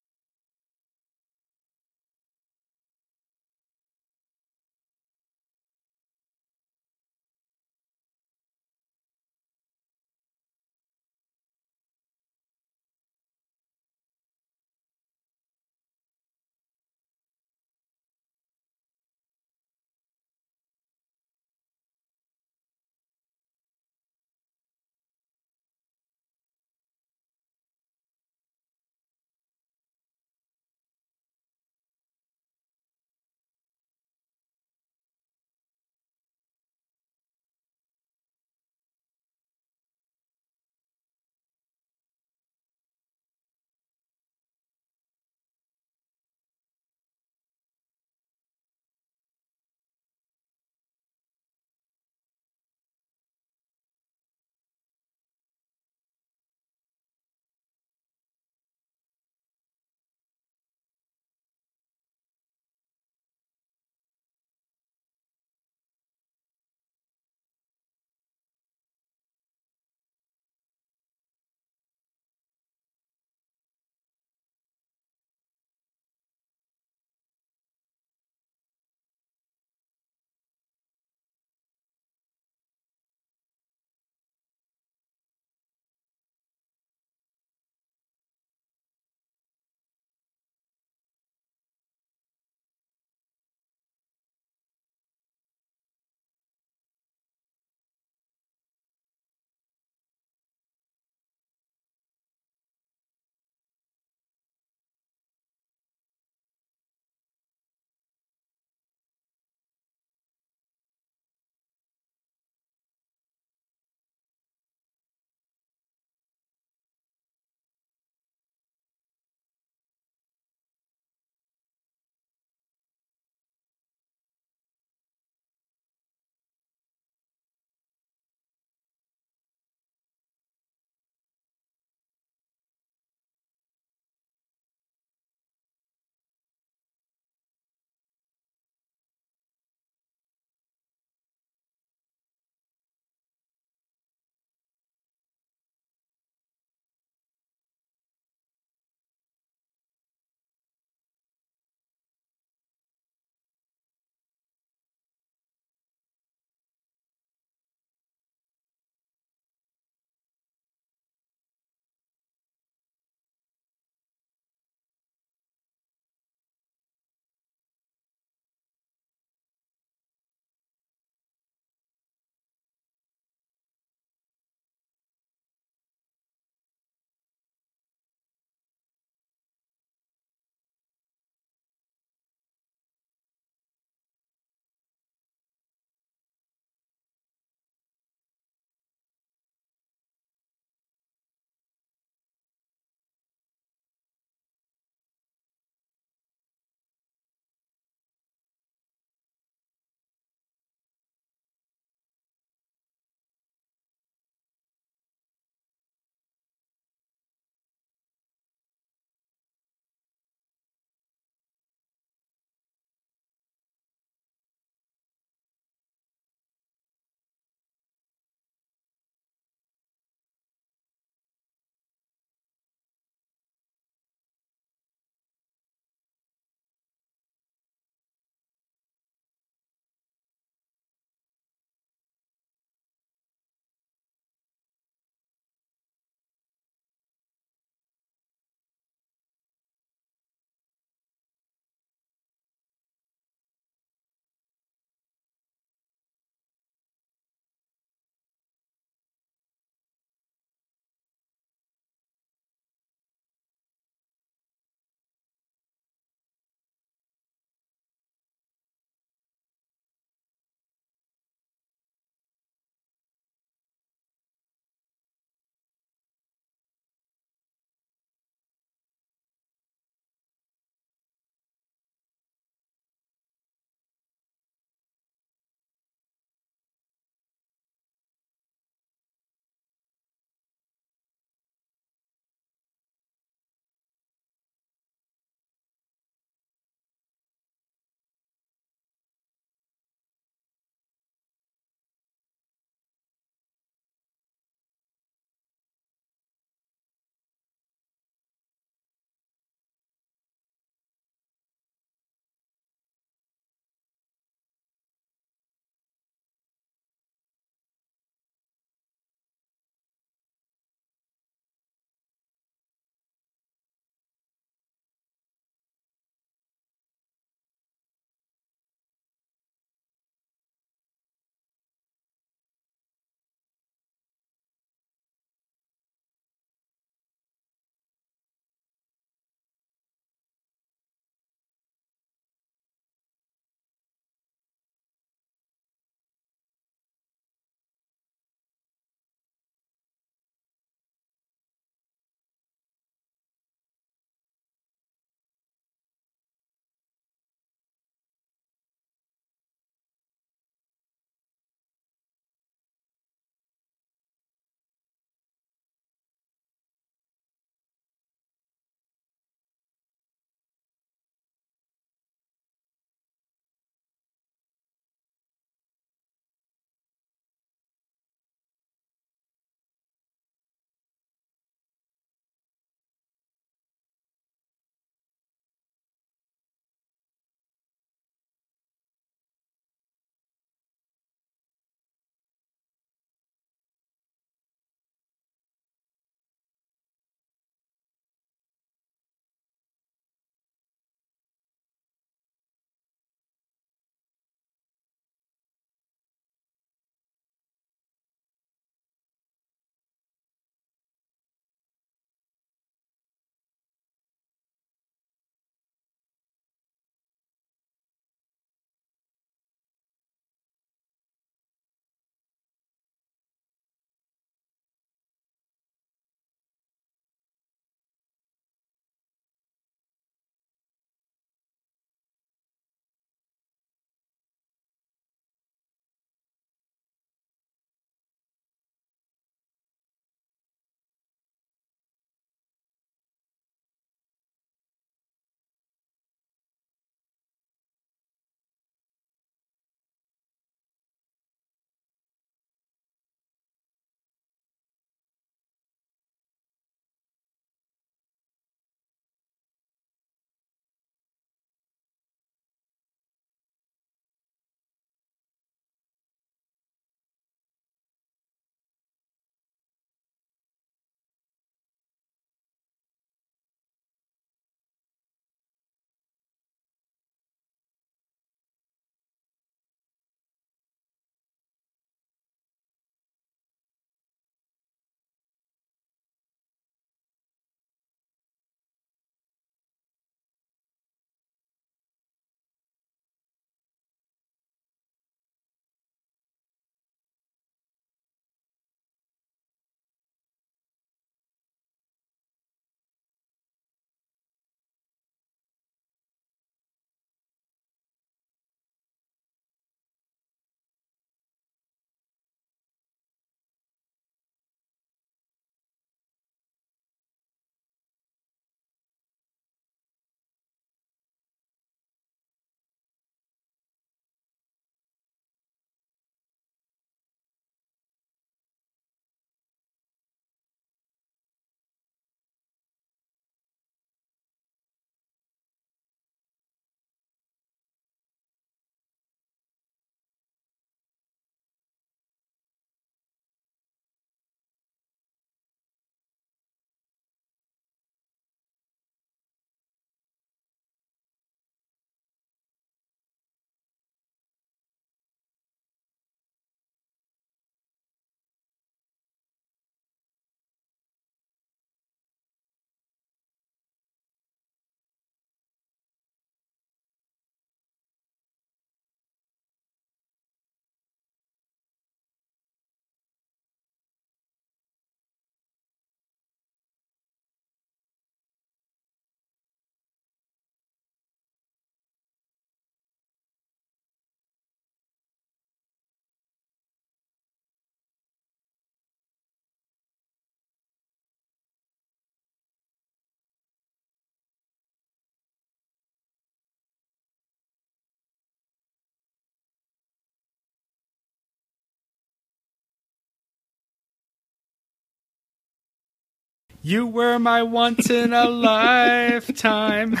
You were my once in a (laughs) lifetime.